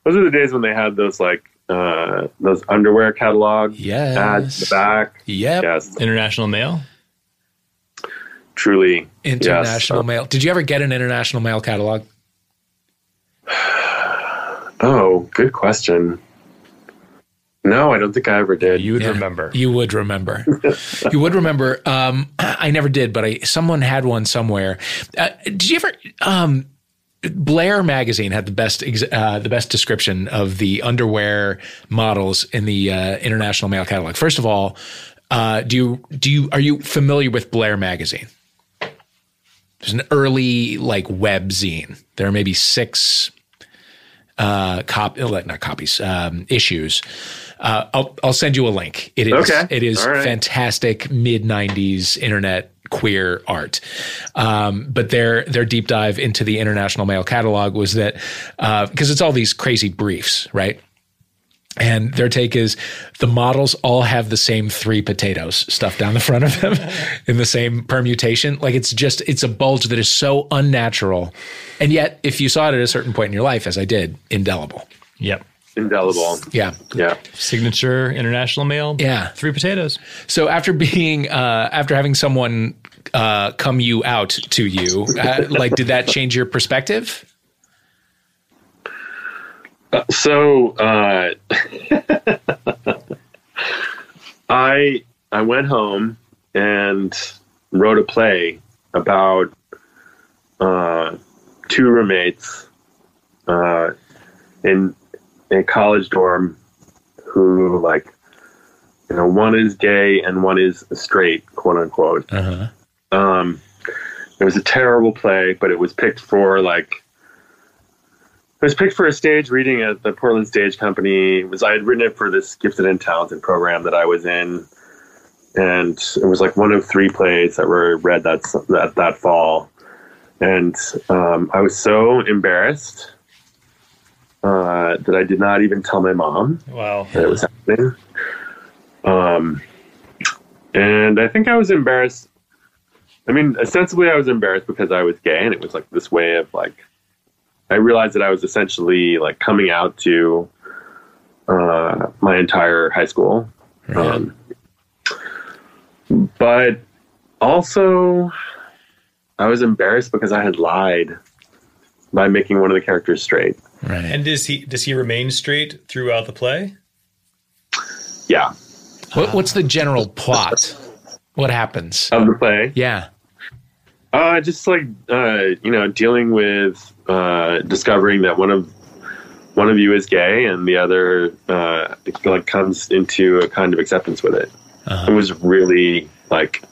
Those are the days when they had those like uh, those underwear catalog Yes. ads in the back. Yep. Yes, International Male. truly International Yes. Male. Did you ever get an international Male catalog? [sighs] Oh, good question. No, I don't think I ever did. You would Yeah. remember. You would remember. [laughs] you would remember. Um, [clears throat] I never did, but I someone had one somewhere. Uh, did you ever? Um, Blair magazine had the best uh, the best description of the underwear models in the uh, International Male catalog. First of all, uh, do you do you are you familiar with Blair magazine? There's an early like web zine. There are maybe six uh, cop uh, not copies um, issues. Uh, I'll I'll send you a link. It is Okay. it is right. fantastic mid '90s internet queer art. Um, but their their deep dive into the International Male catalog was that because it's all these crazy briefs, right? And their take is the models all have the same three potatoes stuffed down the front of them [laughs] in the same permutation. Like it's just, it's a bulge that is so unnatural. And yet, if you saw it at a certain point in your life, as I did, indelible. Yep. Indelible. Yeah. Yeah. Signature International Male. Yeah. Three potatoes. So after being, uh, after having someone uh, come you out to you, uh, like, did that change your perspective? So uh, [laughs] I I went home and wrote a play about uh, two roommates uh, in a college dorm who like you know one is gay and one is straight quote unquote Uh-huh. um, it was a terrible play, but it was picked for like it was picked for a stage reading at the Portland Stage Company. It was I had written it for this gifted and talented program that I was in, and it was like one of three plays that were read that that that fall, and um, I was so embarrassed uh, that I did not even tell my mom Wow. that it was happening. Um, and I think I was embarrassed. I mean, ostensibly, I was embarrassed because I was gay, and it was like this way of like, I realized that I was essentially like coming out to uh, my entire high school. Um, but Also, I was embarrassed because I had lied by making one of the characters straight. Right. And does he does he remain straight throughout the play? Yeah, What, what's the general plot? What happens? of the play. Yeah. Uh, just like uh, you know, dealing with uh, discovering that one of one of you is gay, and the other uh, like comes into a kind of acceptance with it. It was really like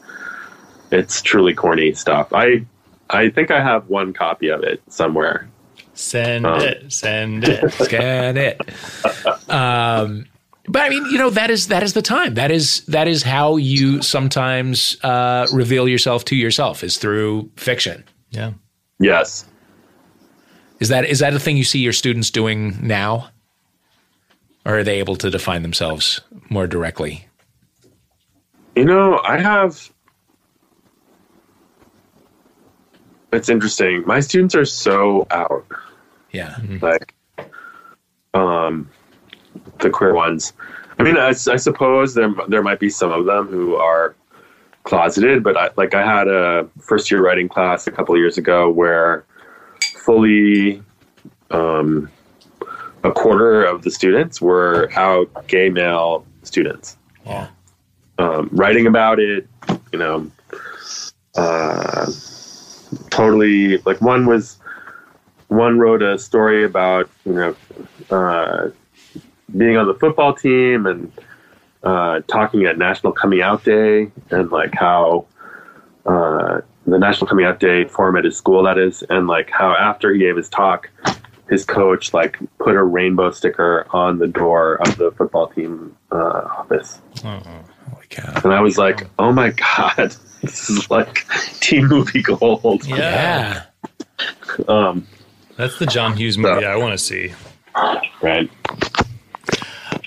it's truly corny stuff. I I think I have one copy of it somewhere. Send Um, it, send it. [laughs] Get it. Um, but I mean, you know, that is that is the time. That is that is how you sometimes uh, reveal yourself to yourself is through fiction. Yeah. Yes. Is that is that a thing you see your students doing now, or are they able to define themselves more directly? You know, I have. It's interesting. My students are so out. Yeah. like um the queer ones i mean I, I suppose there there might be some of them who are closeted but I, like i had a first year writing class a couple of years ago where fully um a quarter of the students were out gay male students Yeah. um, writing about it you know uh totally like one was one wrote a story about you know uh, being on the football team and uh, talking at National Coming Out Day and like how uh, the National Coming Out Day forum at his school that is and like how after he gave his talk his coach like put a rainbow sticker on the door of the football team uh, office Holy cow. and I was like oh my god [laughs] this is like [laughs] team movie gold Yeah. Yeah. um That's the John Hughes movie I want to see. right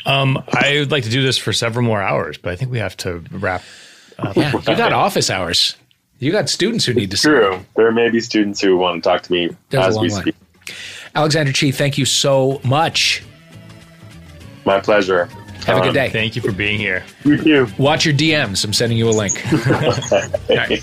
Um, I would like to do this for several more hours, but I think we have to wrap. Yeah. You got office hours. You got students who need to see. True. There may be students who want to talk to me There's as we line. speak. Alexander Chee, thank you so much. My pleasure. Have a good Um, day. Thank you for being here. You too. Watch your DMs. I'm sending you a link. [laughs] All right.